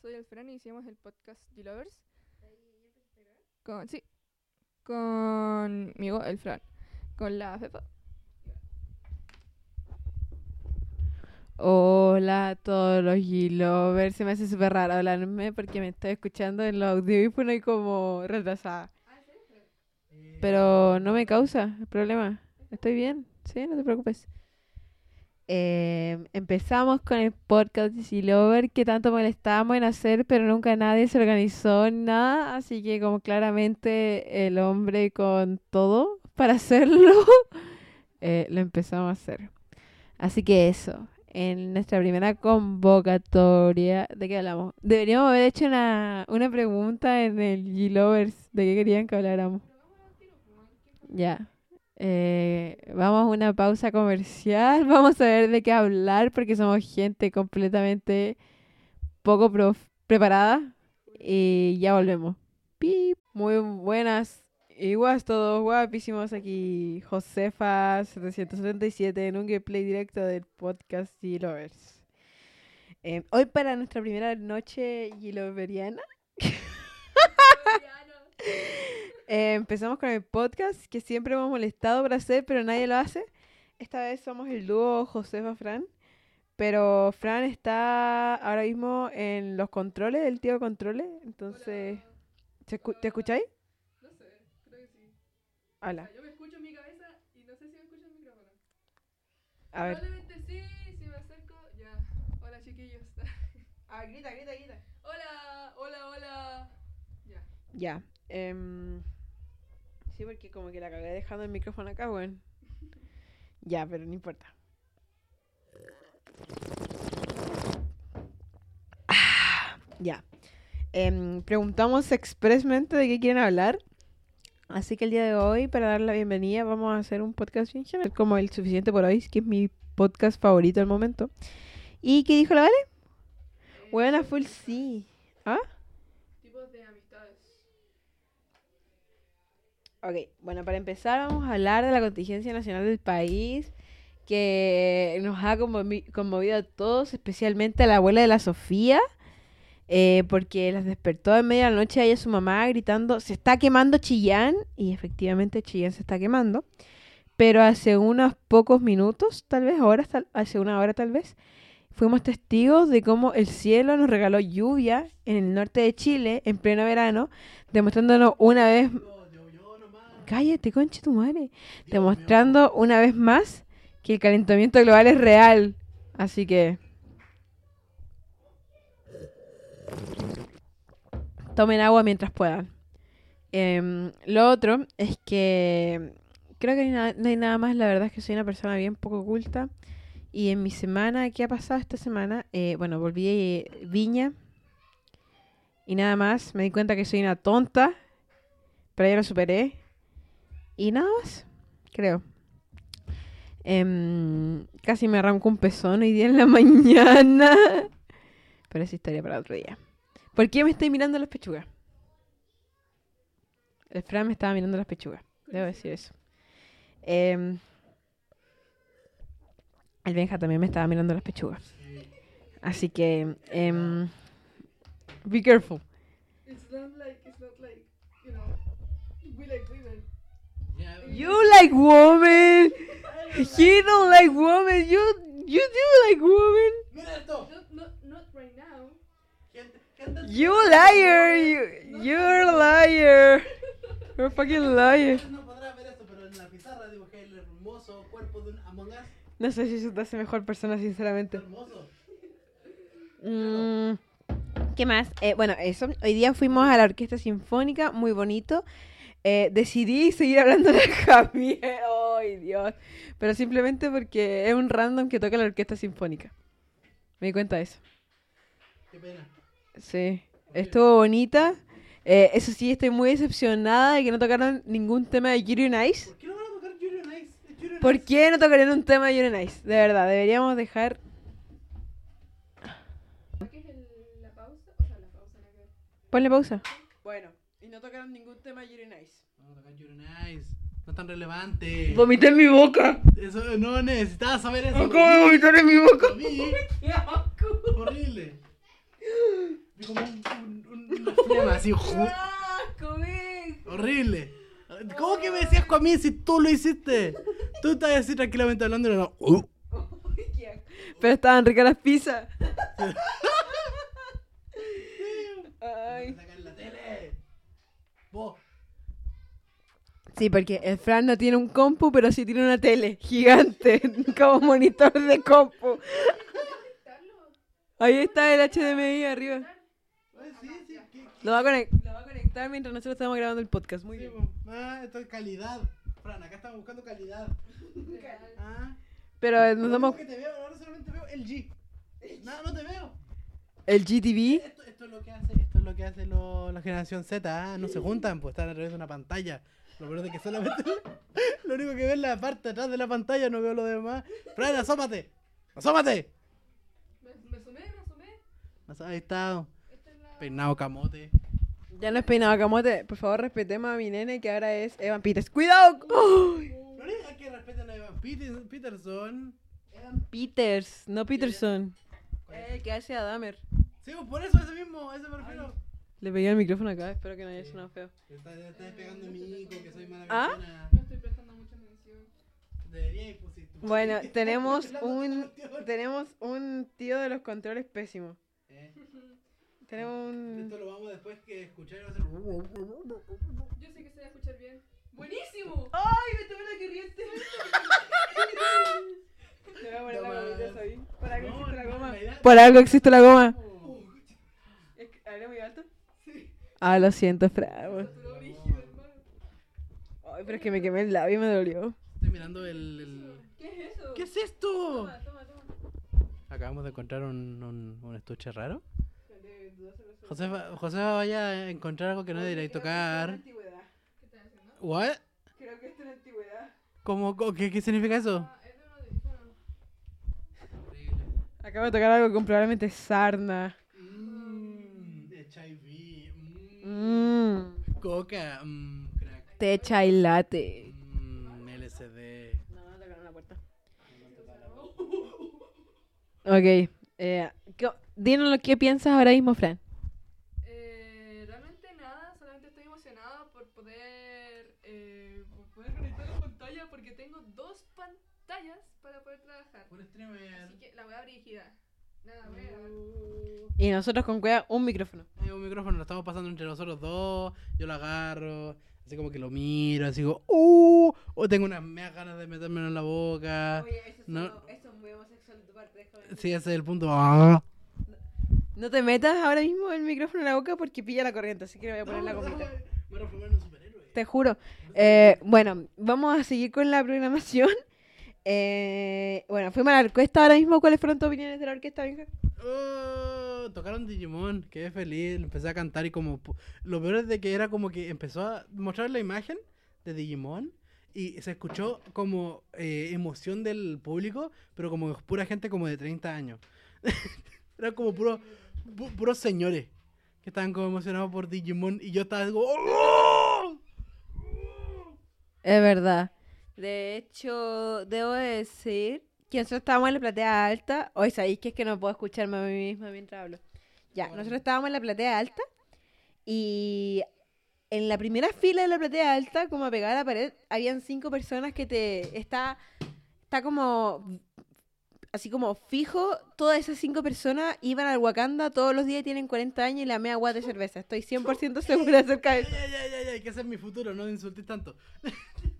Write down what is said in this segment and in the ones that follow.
soy el Fran y hicimos el podcast G-Lovers. Con, sí, conmigo, el Fran. Con la Fefa. Hola a todos los G-Lovers. Se me hace súper raro hablarme porque me estoy escuchando en los audífonos y como retrasada. Pero no me causa problema. Estoy bien, sí, no te preocupes. Eh, empezamos con el podcast de G-Lover que tanto molestábamos en hacer, pero nunca nadie se organizó ni nada. Así que como claramente el hombre con todo para hacerlo, eh, lo empezamos a hacer. Así que eso, en nuestra primera convocatoria, ¿de qué hablamos? Deberíamos haber hecho una, una pregunta en el G-Lovers de qué querían que habláramos. Ya. Eh, vamos a una pausa comercial. Vamos a ver de qué hablar porque somos gente completamente poco prof- preparada. Y ya volvemos. Pip. Muy buenas. Igual todos guapísimos aquí. Josefa 777 en un gameplay directo del podcast G-Lovers. Eh, hoy para nuestra primera noche G-Loveriana. Eh, empezamos con el podcast que siempre hemos molestado por hacer, pero nadie lo hace. Esta vez somos el dúo Josefa Fran. Pero Fran está ahora mismo en los controles, el tío controles. Entonces, ¿se escu- ¿te escucháis? No sé, creo que sí. Hola. Yo me escucho en mi cabeza y no sé si me escucho en el micrófono. A ver. Probablemente sí, si me acerco. Ya. Hola, chiquillos. Ah, grita, grita, grita. hola, hola, hola. Ya. Ya. em, sí, porque como que la cagué dejando el micrófono acá, bueno. Ya, pero no importa. Ah, ya. Em, preguntamos expresamente de qué quieren hablar. Así que el día de hoy, para dar la bienvenida, vamos a hacer un podcast bien general, como el suficiente por hoy, que es mi podcast favorito del momento. ¿Y qué dijo la Vale? Buena full sí. ¿Ah? Tipos de amistades. Ok, bueno, para empezar vamos a hablar de la contingencia nacional del país que nos ha conmovi- conmovido a todos, especialmente a la abuela de la Sofía, eh, porque las despertó de la noche a ella su mamá gritando, se está quemando Chillán, y efectivamente Chillán se está quemando, pero hace unos pocos minutos, tal vez horas, hace una hora tal vez, fuimos testigos de cómo el cielo nos regaló lluvia en el norte de Chile en pleno verano, demostrándonos una vez Cállate, conche tu madre. Demostrando una vez más que el calentamiento global es real. Así que. Tomen agua mientras puedan. Em, lo otro es que. Creo que no hay, na- no hay nada más. La verdad es que soy una persona bien poco oculta. Y en mi semana, ¿qué ha pasado esta semana? Eh, bueno, volví eh, Viña. Y nada más. Me di cuenta que soy una tonta. Pero ya lo superé. Y nada más, creo. Em, casi me arranco un pezón hoy día en la mañana. Pero esa historia para otro día. ¿Por qué me estoy mirando las pechugas? El Fran me estaba mirando las pechugas. Debo decir eso. Em, el Benja también me estaba mirando las pechugas. Así que... em, be careful. It's not like, You like woman. He don't like woman. You you do like woman. Mira esto. Not, not, not right now. Gente, gente. You liar. You you're a liar. You're a fucking liar. No podrán ver esto, pero en la pizarra dibujé el hermoso cuerpo de un Among Us. No sé si eso te hace mejor persona, sinceramente. Hermoso. Mm, ¿Qué más? Eh, bueno, eso. Hoy día fuimos a la orquesta sinfónica, muy bonito. Eh, decidí seguir hablando de Javier. ¡Ay, Dios! Pero simplemente porque es un random que toca la orquesta sinfónica. Me di cuenta de eso. Qué pena. Sí, estuvo bonita. Eh, eso sí, estoy muy decepcionada de que no tocaron ningún tema de Yuri on Ice. ¿Por qué no van a tocar Yuri on Ice? Es Yuri on ¿Por Ice. qué no tocarían un tema de Yuri on Ice? De verdad, deberíamos dejar... ¿Qué es el, la pausa? O sea, la pausa, la que... Ponle pausa. Bueno, y no tocaron ningún tema de Yuri on Ice. Vamos a tocar Yuri on Ice. No es tan relevante. Vomité en mi boca. Eso no necesitaba saber eso. Acabo de vomitar en mi boca. Horrible. como un, un, un- una flema así. Horrible. ¿Cómo que me decías con mí si tú lo hiciste? Tú estás así tranquilamente hablando y no. Uh. Pero estaban ricas las pizzas. Ay. Sacar la tele. Vos. Sí, porque el Fran no tiene un compu, pero sí tiene una tele gigante, como monitor de compu. Ahí está el HDMI arriba. Ay, sí, sí. ¿qué- qué- Lo va, a conec- lo va a conectar mientras nosotros estamos grabando el podcast. Muy bien. po. Ah, esto es calidad. Fran, acá estamos buscando calidad. Ah. Pero eh, nos damos único que te veo, ahora solamente veo el G. No, no te veo. el GTV. Esto, esto es lo que hace, esto es lo que hace lo- la generación Z, ah, no se juntan, pues están a través de una pantalla. Lo peor es que solamente lo único que veo es la parte de atrás de la pantalla, no veo lo demás. Fran, asómate. Asómate. Me, me sumé, me sumé. As- Ahí está. Esta es la... Peinado camote. Ya no es peinado camote. Por favor, respetemos a mi nene que ahora es Evan Peters. ¡Cuidado! ¡Ay! No le digas que respeten a Evan Peter- Peterson. Evan Peters, no Peterson. Eh, que hace a Dahmer. Sí, pues por eso ese mismo, ese me refiero. Le pegué el micrófono acá, espero que no haya sonado feo. Te estás está despegando mi que soy mala ¿Ah? persona. No estoy prestando mucha atención. Debería ir, si tú- Bueno, tenemos un tenemos un tío de los controles pésimo. Eh, Tenemos un Esto lo vamos después que escuchar y va a ser... Yo sé que se va a escuchar bien. ¡Buenísimo! ¡Ay, me tomé la corriente! Te voy a poner la gomita ahí. Por algo No, existe la no, goma. idea- Por algo existe la goma. Uh, Es que- ¿Hablé muy alto? Sí. Ah, lo siento, Fra. weón. Saturó brígido, hermano. Ay, pero es que me quemé el labio y me dolió. Estoy mirando el... el- ¿Qué es eso? ¿Qué es esto? Toma, toma, toma. Acabamos de encontrar un, un, un estuche raro. Josefa, Josefa vaya a encontrar algo que no debería tocar. ¿Qué haciendo? ¿What? Creo que esto es la antigüedad. ¿Cómo, qué, ¿Qué significa eso? Ah, es de. Acabo de tocar algo con probablemente sarna. Mmm. coca. Crack. Techa y latte. Mmm, LSD. No, no tocaron la puerta. Ok. Eh, ¿qué- dinos lo que piensas ahora mismo, Fran. Eh, realmente nada, solamente estoy emocionada por poder, eh, por poder conectar la pantalla porque tengo dos pantallas para poder trabajar. Por streamer. Así que la voy a brígida. Nada, voy a grabar. Y nosotros con cueva un micrófono. Hay un micrófono, lo estamos pasando entre nosotros dos. Yo lo agarro, así como que lo miro, así como, ¡uh! O tengo unas meas ganas de metérmelo en la boca. eso, No. eso es muy homosexual de tu parte, déjame Sí, ese es el punto. ¡Ah! No te metas ahora mismo el micrófono en la boca porque pilla la corriente, así que le voy a poner la gomita. Me voy a transformar en un superhéroe. Te juro. Eh, bueno, vamos a seguir con la programación. Eh, bueno, fuimos a la orquesta ahora mismo. ¿Cuáles fueron tus opiniones de la orquesta, Benja? Oh, tocaron Digimon, quedé feliz, empecé a cantar y como... Lo peor es de que era como que empezó a mostrar la imagen de Digimon y se escuchó como eh, emoción del público, pero como pura gente como de 30 años. era como puro, pu- puros señores que estaban como emocionados por Digimon y yo estaba como... ¡Oh! Es verdad. De hecho, debo decir que nosotros estábamos en la platea alta. Hoy sabéis que es que no puedo escucharme a mí misma mientras hablo. Ya, Bueno. nosotros estábamos en la platea alta y en la primera fila de la platea alta, como pegada a la pared, habían cinco personas que te... Está, está como... Así como fijo, todas esas cinco personas iban al Wakanda todos los días y tienen 40 años y la mea agua de cerveza. Estoy 100% segura acerca de eso. ay, ay, ay, ay, que ese es mi futuro, no me insultes tanto.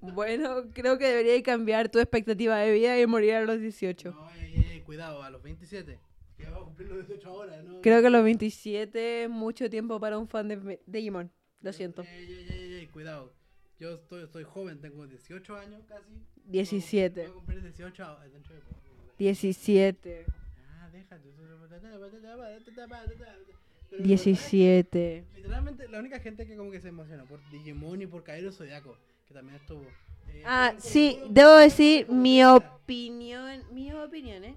Bueno, creo que debería cambiar tu expectativa de vida y morir a los 18. No, ay, ay, cuidado, a los 27. Que va a cumplir los 18 ahora, ¿no? Creo que a los 27 es mucho tiempo para un fan de Digimon. Lo siento. Ey, ey, ey, ey, cuidado. Yo estoy, estoy joven, tengo 18 años casi. 17. Voy a cumplir 18 ahora, dentro de poco. 17. Ah, déjate. Pero, 17. Literalmente, la única gente que como que se emocionó por Digimon y por Cairo Zodiaco, que también estuvo. eh, Ah, sí, debo decir mi opinión, mis opiniones.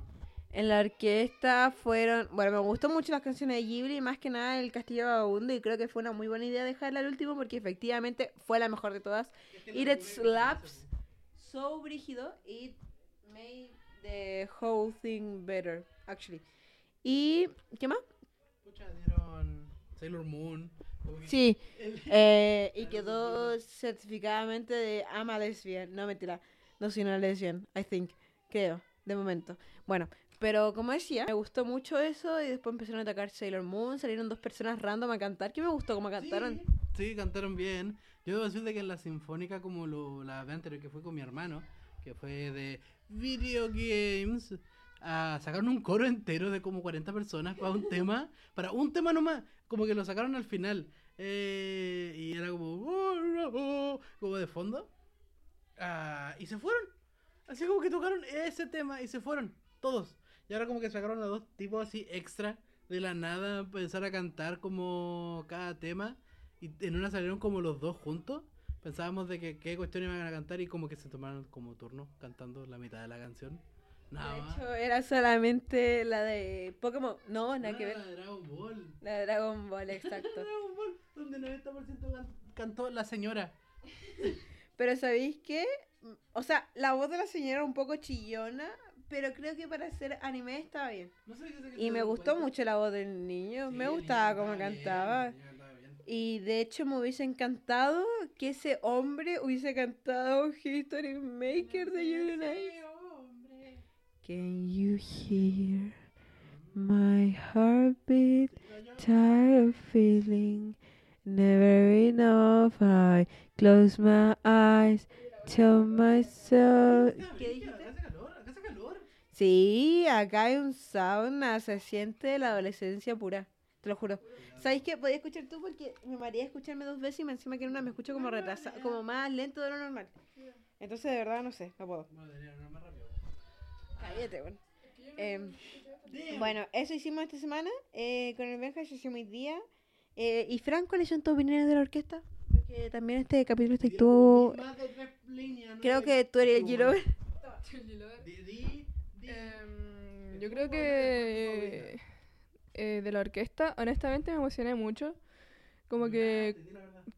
En la orquesta fueron, bueno, me gustó mucho las canciones de Ghibli, más que nada el Castillo Vagabundo, y creo que fue una muy buena idea dejarla al último porque efectivamente fue la mejor de todas. It it slaps so brígido, it made the whole thing better, actually. ¿Y qué más? Pucha, dieron Sailor Moon. Sí, eh, y quedó certificadamente de ama lesbian. No, mentira. No soy una lesbian, I think. Creo, de momento. Bueno, pero como decía, me gustó mucho eso y después empezaron a atacar Sailor Moon. Salieron dos personas random a cantar. que me gustó como cantaron? Sí, sí, cantaron bien. Yo debo decirte que en la sinfónica, como lo, la vez anterior que fue con mi hermano, que fue de Video Games, ah, sacaron un coro entero de como 40 personas para un tema, para un tema nomás, como que lo sacaron al final. eh, y era como, "Oh, oh", como de fondo. Ah, y se fueron. Así como que tocaron ese tema y se fueron, todos. Y ahora como que sacaron a dos tipos así extra de la nada, empezar a cantar como cada tema. Y en una salieron como los dos juntos. Pensábamos de que qué cuestión iban a cantar y como que se tomaron como turno cantando la mitad de la canción. Nada De hecho, era solamente la de Pokémon. No, nada que ver. la de Dragon Ball. La de Dragon Ball, exacto. Dragon Ball, donde 90% can- cantó la señora. Pero ¿sabéis qué? O sea, la voz de la señora era un poco chillona, pero creo que para hacer anime estaba bien. No sé se Y me gustó cuenta. mucho la voz del niño, Sí, me gustaba cómo cantaba. Y de hecho me hubiese encantado que ese hombre hubiese cantado History Maker de Yuri. Can you hear my heartbeat? Tired of feeling never enough. I close my eyes, tell myself. Sí, acá hay un sauna, se siente la adolescencia pura, te lo juro. ¿Sabéis qué? Podía escuchar tú porque me mareé escucharme dos veces y me encima que en una me escucho como retrasado, como más lento de lo normal. Entonces, de verdad, no sé, no puedo. Bueno, tenía que hablar más rápido. Cállate, bueno. Em, Damn. bueno, eso hicimos esta semana. Eh, con el Benja ya hicimos hoy día. Eh, y Fran, ¿cuáles son tus opiniones de la orquesta? Porque también este capítulo está tú. más de tres líneas, ¿no? Creo que tú eres el Estuvo- di. Em, yo creo que eh, de la orquesta, honestamente me emocioné mucho. Como que...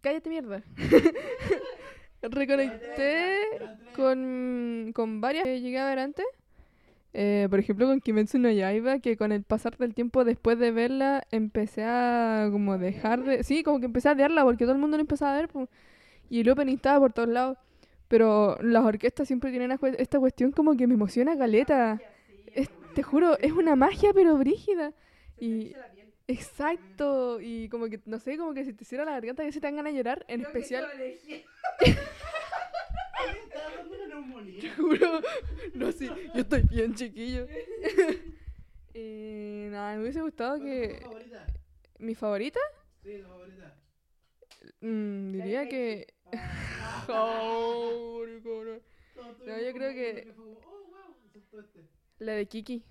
Cállate mierda. Reconecté con, con varias que llegué a ver antes. Eh, por ejemplo, con Kimetsu no Yaiba, que con el pasar del tiempo después de verla, empecé a como dejar de... Sí, como que empecé a odiarla porque todo el mundo la empezaba a ver. Y el opening estaba por todos lados. Pero las orquestas siempre tienen esta cuestión como que me emociona caleta. Es- te juro, es una magia pero brígida. Y exacto, y como que, no sé, como que si te hiciera la garganta que se te dan ganas de llorar, en especial, neumonía. te juro, no sé, yo estoy bien chiquillo. y nada, me hubiese gustado ¿Cuál es tu que favorita? mi favorita, Sí, tu favorita. mm, diría que... Oh, No, yo creo que- oh, wow, aceptó este. La de Kiki.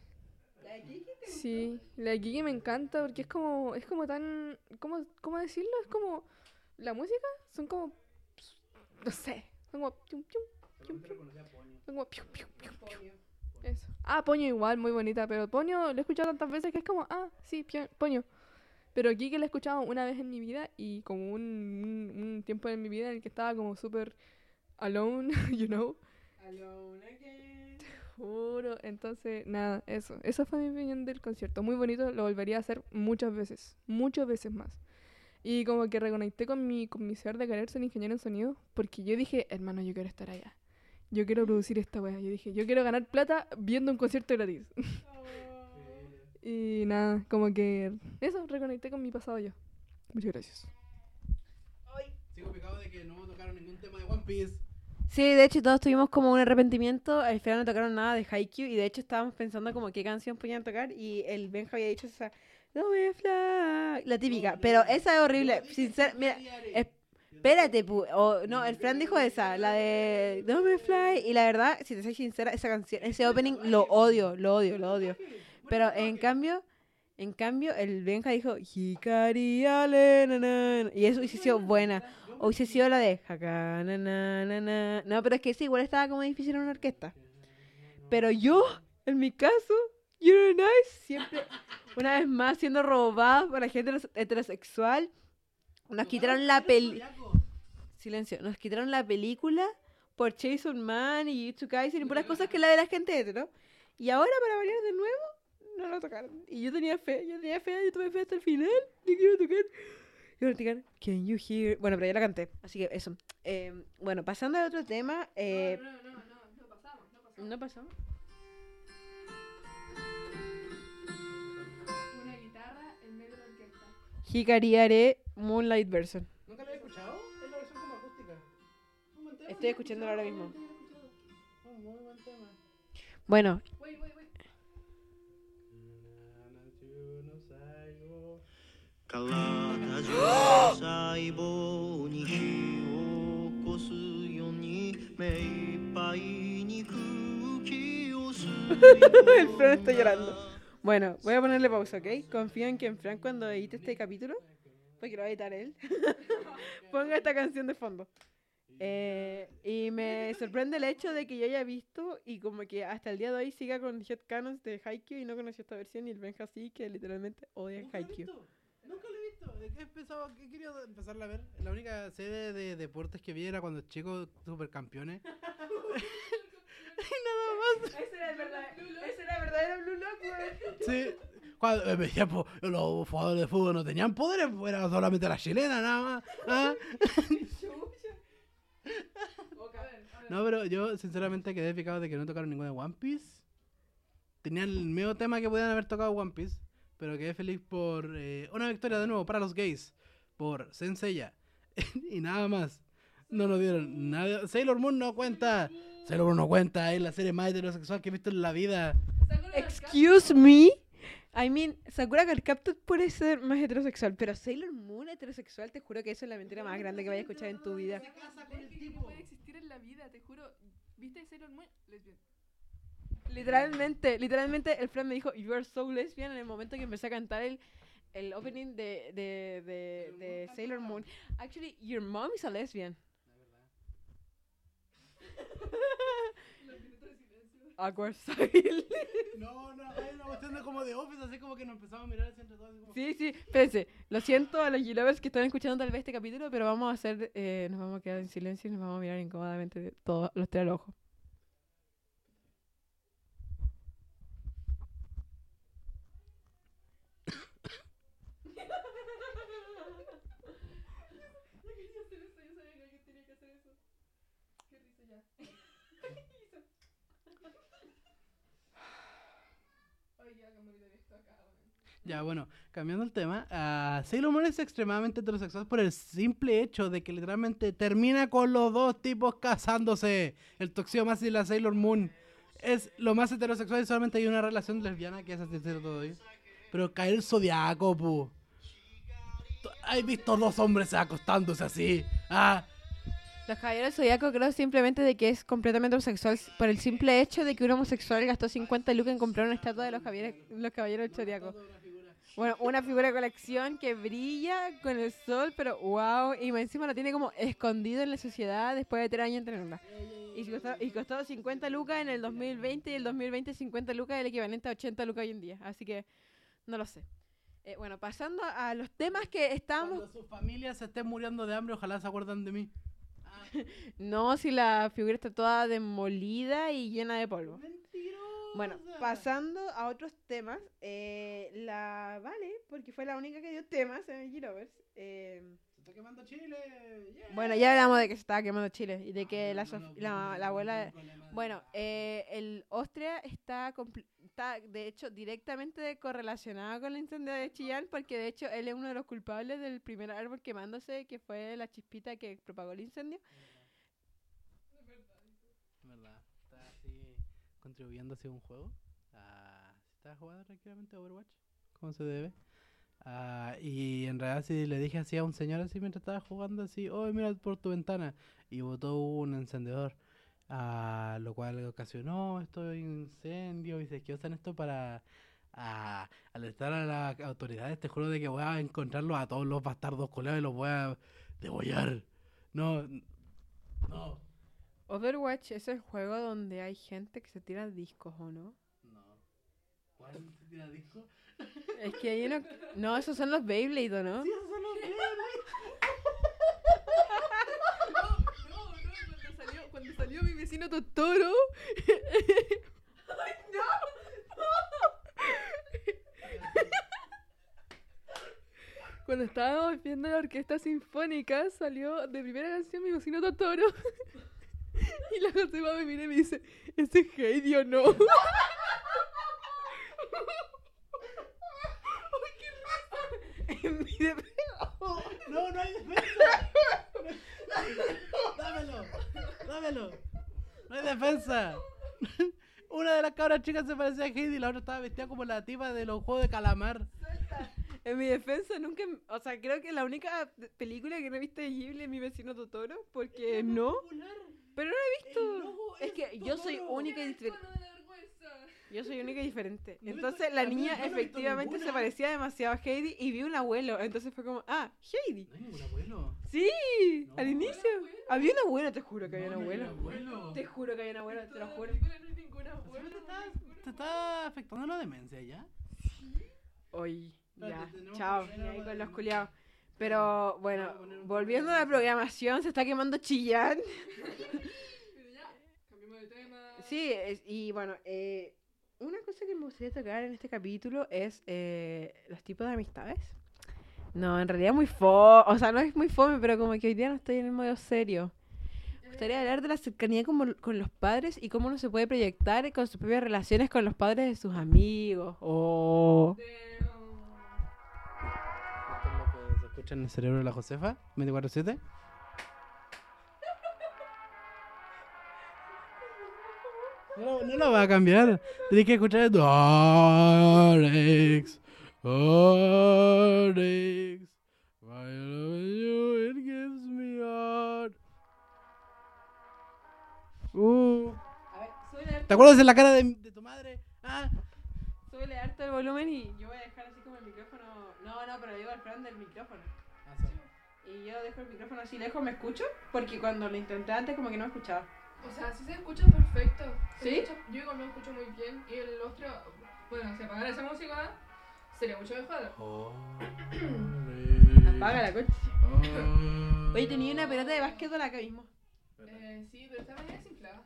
Sí, la de Kiki me encanta porque es como, es como tan, ¿cómo, cómo decirlo? Es como, la música son como, no sé, son como, Como, pium, pium, pium, pium. Eso. Ah, Poño igual, muy bonita, pero Poño lo he escuchado tantas veces que es como, ah, sí, Poño. Pero Kiki la he escuchado una vez en mi vida y como un, un, un tiempo en mi vida en el que estaba como súper alone, you know. Juro, entonces, nada, eso. Esa fue mi opinión del concierto. Muy bonito, lo volvería a hacer muchas veces, muchas veces más. Y como que reconecté con mi, con mi ser de querer ser ingeniero en sonido, porque yo dije, hermano, yo quiero estar allá. Yo quiero producir esta wea. Yo dije, yo quiero ganar plata viendo un concierto gratis. y nada, como que eso, reconecté con mi pasado yo. Muchas gracias. Sigo picado de que no tocaron ningún tema de One Piece. Sí, de hecho todos tuvimos como un arrepentimiento. Al final no tocaron nada de Haikyuu y de hecho estábamos pensando como qué canción podían tocar y el Benja había dicho esa No me fly, la típica, No, pero no, esa es horrible. yo dije Sincer- que mira, es- espérate, no, el Fran dijo esa, la de No me fly y la verdad, si te soy sincera, esa canción, ese opening lo odio, lo odio, lo odio. Pero en cambio, en cambio, el Benja dijo Hikari ale, na, na, na", y eso hubiese sido buena. O hubiese sido la de Haka. No, pero es que sí, igual estaba como difícil en una orquesta. Pero yo, en mi caso, You're Nice, siempre, una vez más, siendo robada por la gente heteros- heterosexual, nos quitaron la peli... Silencio, nos quitaron la película por Jason Man y Jujutsu Kaisen y puras cosas que la de la gente hetero. Y ahora, para variar de nuevo, no lo tocaron. Y yo tenía fe, yo tenía fe, yo tuve fe hasta el final. Y quiero tocar. Y ahora tocar, Can you hear? Bueno, pero ya la canté, así que eso. Eh, bueno, pasando a otro tema. Eh, no, no, no, no pasamos, no pasamos. ¿No pasamos? Una guitarra en medio de la orquesta. Hikariare Moonlight Version. Estoy escuchándolo ahora mismo. Bueno. El Fran está llorando. Bueno, voy a ponerle pausa, ¿ok? Confío en que en Fran cuando edite este capítulo, porque lo va a editar él, ponga esta canción de fondo. Eh, y me sorprende el hecho de que yo haya visto y como que hasta el día de hoy siga con Headcanons de Haikyuu y no conoció esta versión y el Benja sí que literalmente odia Nunca lo he Haikyuu. visto. Nunca lo he visto. He pensado que quería empezarla a ver. La única serie de deportes que vi era cuando chicos supercampeones. Ese era el verdadero, ese era el verdadero Blue Lock, güey. Sí. Cuando en mi tiempo los jugadores de fútbol no tenían poderes, era solamente la chilena nada más. ¿ah? No, pero yo sinceramente quedé picado de que no tocaron ninguna de One Piece. Tenían el mismo tema que podían haber tocado One Piece, pero quedé feliz por eh, una victoria de nuevo para los gays, por Senseiya. y nada más. No nos dieron nada. Sailor Moon no cuenta. Sailor Moon no cuenta, es la serie más heterosexual que he visto en la vida. Excuse me. I mean, Sakura Card Captor puede ser más heterosexual, pero Sailor Moon heterosexual, te juro que eso es la mentira más grande que vayas a escuchar en tu vida. Tipo. puede existir en la vida, te juro. ¿Viste Sailor Moon? Lesbian. Literalmente, literalmente el Fran me dijo, You are so lesbian en el momento que empecé a cantar el, el opening de, de, de, de Sailor Moon. Actually, your mom is a lesbian. Awkward style. No, no, hay una cuestión de como de office, así como que nos empezamos a mirar así entre todos. como- Sí, sí, espérense. Lo siento a los G-Lovers que están escuchando tal vez este capítulo, pero vamos a hacer, eh, nos vamos a quedar en silencio y nos vamos a mirar incómodamente todos los tres al ojo. Yo quería hacer eso, yo sabía que alguien tenía que hacer eso. Qué risa ya. Ay, ya, como que esto acá, weón. Ya, bueno, cambiando el tema, ah, Sailor Moon es extremadamente heterosexual por el simple hecho de que literalmente termina con los dos tipos casándose. El Toxio más y la Sailor Moon. Es lo más heterosexual y solamente hay una relación lesbiana que es así todo ello. Pero cae el zodiaco, pu. ¿Has visto dos hombres acostándose así? Ah, Los caballeros zodiaco creo simplemente de que es completamente homosexual por el simple hecho de que un homosexual gastó 50 lucas en comprar una estatua de los caballeros, los caballeros zodiaco. Bueno, una figura de colección que brilla con el sol, pero wow, y encima lo tiene como escondido en la sociedad después de tres años en tenerla. Y costó, y costó 50 lucas en el 2020 y el 2020 50 lucas el equivalente a 80 lucas hoy en día. Así que no lo sé. Eh, bueno, pasando a los temas que estábamos... cuando sus familias se estén muriendo de hambre, ojalá se acuerdan de mí. No, si la figura está toda demolida y llena de polvo. Bueno, pasando a otros temas, eh, la Vale, porque fue la única que dio temas en el Girovers. Eh, Se está quemando Chile. yeah. bueno, ya hablamos de que se estaba quemando Chile y de que Ah, la, no, la, abuela... no, no, no, no, Bueno, no. eh, el Austria está, está, de hecho, directamente correlacionado con el incendio de Chillán, porque de hecho él es uno de los culpables del primer árbol quemándose, que fue la chispita que propagó el incendio. Está así contribuyendo hacia un juego. ¿sí ¿Estás jugando tranquilamente Overwatch? ¿Cómo se debe? Ah, y en realidad sí le dije así a un señor así mientras estaba jugando así, oh mira por tu ventana y botó un encendedor, ah, lo cual ocasionó esto incendio y se que usan esto para alertar a las autoridades, te juro de que voy a encontrarlos a todos los bastardos colegas y los voy a degollar. No, no, Overwatch es el juego donde hay gente que se tira discos, ¿o no? No. ¿Cuál se tira discos? Es que hay uno... No, esos son los Beyblade, ¿o no? Sí, esos son los Beyblade. no, no, no, cuando salió, cuando salió mi vecino Totoro... ¡Ay, no! Cuando estábamos viendo la orquesta sinfónica, salió de primera canción mi vecino Totoro. y la Josefa me mira y me dice, ¿ese es Heidi o no? Mi de- No, no hay defensa. Dámelo. Dámelo. No hay defensa. Una de las cabras chicas se parecía a Heidi y la otra estaba vestida como la tipa de los juegos de calamar. En mi defensa nunca, o sea, creo que la única película que no he visto de Ghibli es Mi vecino Totoro, porque no, pero no la he visto. Es que yo soy única y diferente. Yo soy única y diferente. No Entonces la niña no efectivamente se parecía demasiado a Heidi y vi un abuelo. Entonces fue como, ah, Heidi. No hay ningún abuelo. Sí, No. al inicio. Había un abuelo, te juro que había un No, no hay abuelo. abuelo. Te juro que había un abuelo, te lo juro. ¿Te está, te está afectando la demencia ya? Hoy, ya, chao, ahí con los culiados. Pero bueno, volviendo a la programación, se está quemando Chillán. Cambiemos de tema. Sí, es- y bueno, eh, una cosa que me gustaría tocar en este capítulo es eh, los tipos de amistades. No, en realidad muy fome, o sea, no es muy fome, pero como que hoy día no estoy en el modo serio. Me gustaría hablar de la cercanía como, con los padres y cómo uno se puede proyectar con sus propias relaciones con los padres de sus amigos. Oh. Es lo que se escucha en el cerebro de la Josefa, 24-7. No, no lo va a cambiar. Tienes que escuchar Alex. Alex. My love you, it gives me heart. Uh. ¿Te acuerdas de la cara de, de tu madre? Ah, súbele harto el volumen y yo voy a dejar así como el micrófono. No, no, pero digo al plan del micrófono. Y yo dejo el micrófono así lejos, ¿me escucho? Porque cuando lo intenté antes como que no me escuchaba. O sea, sí se escucha perfecto. Se ¿Sí? escucha- yo igual me escucho muy bien. Y el otro, bueno, si apagara esa música, sería mucho mejor. Apaga la coche. Oh. Oye, tenía una pelota de básquetbol acá mismo. Eh, sí, pero está medio desinflada.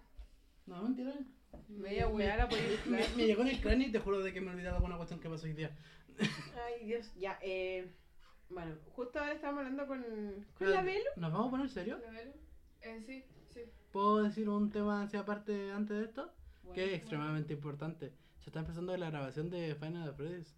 No, mentira. Media weá la podía Me, inflar. me llegó en el cráneo y te juro de que me olvidé de alguna cuestión que pasó hoy día. Ay, Dios. Ya, eh. Bueno, justo ahora estábamos hablando con. con Pero, la Belu. ¿Nos vamos a poner serio? ¿La velo? Eh, sí, sí. ¿Puedo decir un tema hacia aparte antes de esto? que es Bueno, extremadamente importante. Se está empezando la grabación de Final Freddy's.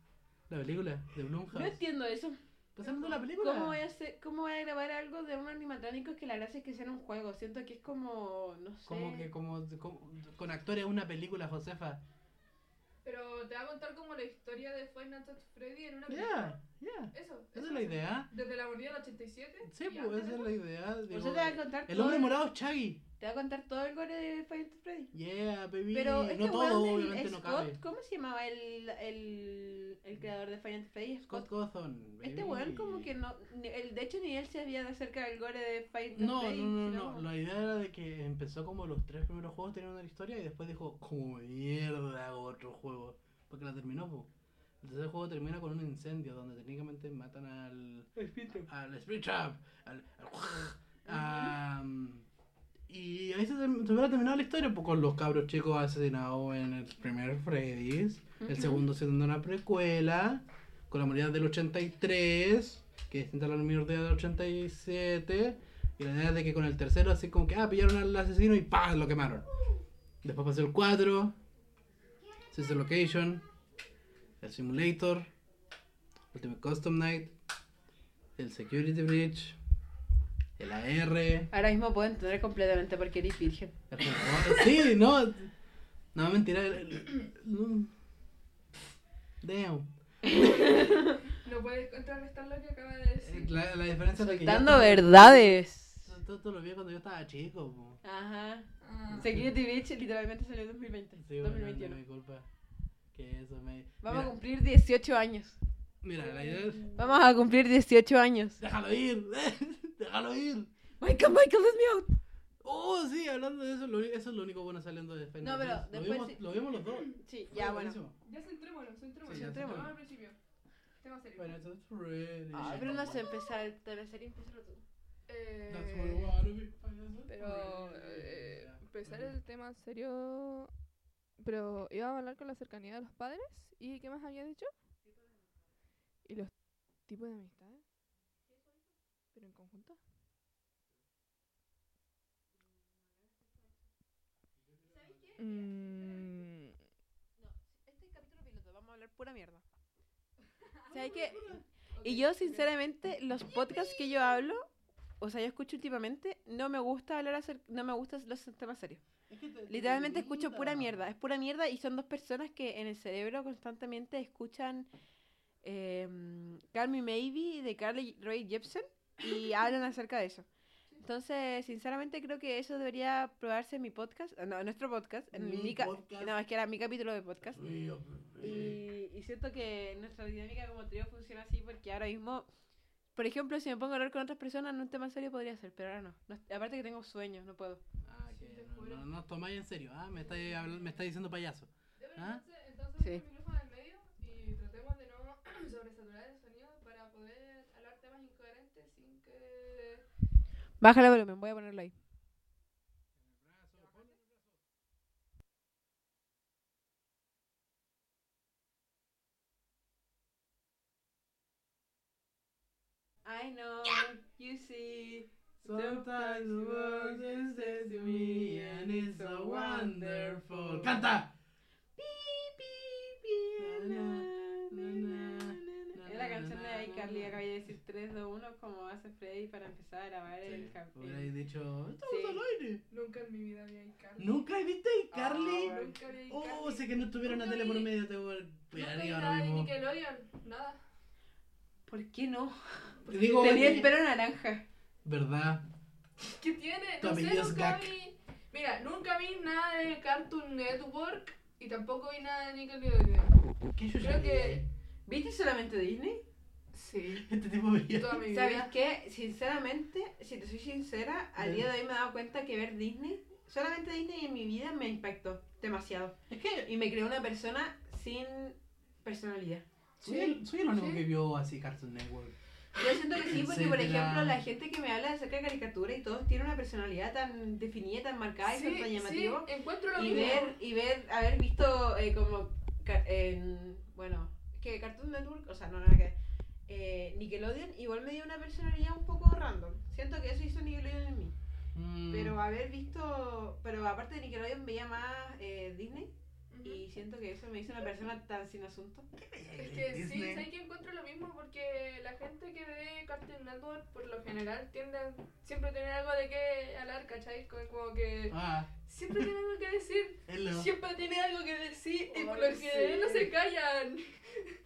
La película de No Blumhouse. entiendo eso. ¿Está saliendo la película? ¿Cómo voy, a hacer, ¿Cómo voy a grabar algo de un animatrónico que la gracia es que sea en un juego? Siento que es como. No sé. Como que como, como- con actores una película, Josefa. Pero te va a contar como la historia de Five Nights at Freddy en una película. Ya, ya. Eso. Esa eso es la idea. Desde la mordida del 87. Sí, y pues esa es la idea. O digo, sea, te va a contar el todo hombre el- morado es Chaggy. Te va a contar todo el gore de Five Freddy. Yeah, baby. Pero este no todo, del- obviamente no cabe. ¿cómo se llamaba el, el, el creador de Five Freddy? Scott Scott. Cawthon. Este weón como que no, ni- el, de hecho ni él se había acerca del gore de Five No, Freddy. no, no, no. como- La idea era de que empezó como los tres primeros juegos tenían una historia y después dijo, como mierda hago otro juego. Porque la terminó, po. El tercer juego termina con un incendio donde técnicamente matan al. Al Spirit Trap. Al. al- am, y ahí se, se hubiera terminado la historia, pues con los cabros chicos asesinados en el primer Freddy's. El segundo siendo una precuela. Con la humanidad del 83. Que es la humanidad del 87. Y la idea de que con el tercero, así como que, ah, pillaron al asesino y ¡pam! lo quemaron. Después pasó el 4. Sister Location. El Simulator. Ultimate Custom Night. El Security Breach. El AR. Ahora mismo puedo entender completamente porque eres virgen. Sí, no. No, mentira. no. Damn. No puedes contrarrestar lo que acaba de decir. La, la diferencia es de que Dando verdades. Esto, esto lo vi cuando yo estaba chico. po. Ajá. Ah. Security Beach literalmente salió en 2020. Sí, bueno, no 2021. es mi culpa. Que eso me. Vamos a cumplir 18 años. mira, la idea es. Vamos a cumplir 18 años. Déjalo ir. Déjalo ir. Michael, Michael, let me out. Oh, sí, hablando de eso, lo, eso es lo único bueno saliendo de Final No, pero Fantasy. lo, después vimos, sí. lo vimos los dos. Sí, Fue ya bueno. buenísimo. Ya centrémonos, centrémonos. Sí, ya centrémonos. centrémonos. al principio. Tema serio. Final Fantasy Freddy. Ah, pero no sé empezar el TV serie, empieza tú. Eh, That's what I wanna be, Final Fantasy pero eh, empezar el tema serio. Pero íbamos a hablar con la cercanía de los padres. ¿Y qué más había dicho? Y los tipos de amistades. ¿Pero en conjunto? Mm, Este capítulo piloto, vamos a hablar pura mierda. ¿Sabes qué? Y yo, sinceramente, los podcasts que yo hablo, o sea, yo escucho últimamente, no me gusta hablar no me gustan los temas serios. Es que te- te Literalmente escucho pura mierda, es pura mierda y son dos personas que en el cerebro constantemente escuchan eh, Call Me Maybe de Carly Rae Jepsen y hablan acerca de eso. Entonces, sinceramente creo que eso debería probarse en mi podcast, no, en nuestro podcast, en Mi mi ca- podcast. no, es que era mi capítulo de podcast. Y, y siento que nuestra dinámica como trío funciona así porque ahora mismo, por ejemplo, si me pongo a hablar con otras personas en un tema serio podría ser, pero ahora no. No- aparte que tengo sueños, no puedo. Ah, Sí, que no, no, no os tomáis en serio. Ah, me estáis me estáis diciendo payaso. ¿Ah? Entonces, entonces Sí. el micrófono en medio y tratemos de no sobresaturar el sonido para poder hablar temas incoherentes sin que... Bájale el volumen, voy a ponerlo ahí. I know, you see. Sometimes just says to me and it's so wonderful. ¡Canta! Es la canción de iCarly, acabé de decir 3, 2, 1, como hace Freddy para empezar a grabar el Sí, cap- hubierais el- dicho, estamos Sí. al aire. Nunca en mi vida había iCarly. ¿Nunca viste a Carly? Ah, Nunca había Oh, iCarly. sé que no estuviera una tele por vi- medio, te voy a vi nada ahora de. Nickelodeon, nada. ¿Por qué no? Te digo, Tenía el pelo naranja. ¿verdad? ¿Qué tiene? No sé, nunca vi... Mira, nunca vi nada de Cartoon Network y tampoco vi nada de Nickelodeon. ¿Qué yo Creo que... ¿Viste solamente Disney? Sí. Este tipo. Toda mi ¿Sabes vida. qué? Sinceramente, si te soy sincera, al día de hoy me he dado cuenta que ver Disney, solamente Disney en mi vida me impactó demasiado. Es que Y me creó una persona sin personalidad. soy el, soy el único Sí. que vio así Cartoon Network. Yo siento que sí, porque por ejemplo la gente que me habla acerca de caricatura y todos tienen una personalidad tan definida, tan marcada y tan sí, llamativo. encuentro lo y mismo. ver, y ver, haber visto eh, como, en, bueno, es que Cartoon Network, o sea, no nada que eh, Nickelodeon igual me dio una personalidad un poco random. Siento que eso hizo Nickelodeon en mí. Mm, Pero haber visto, pero aparte de Nickelodeon veía más eh, Disney Y siento que eso me hizo una persona tan sin asunto. Es que sí, sé que encuentro lo mismo porque la gente que ve Cartoon Network por lo general tiende a siempre tener algo de qué hablar, ¿cachai? Como, como que Ah, siempre tiene algo que decir, hello. siempre tiene algo que decir y por Ay, lo general sí. no se callan.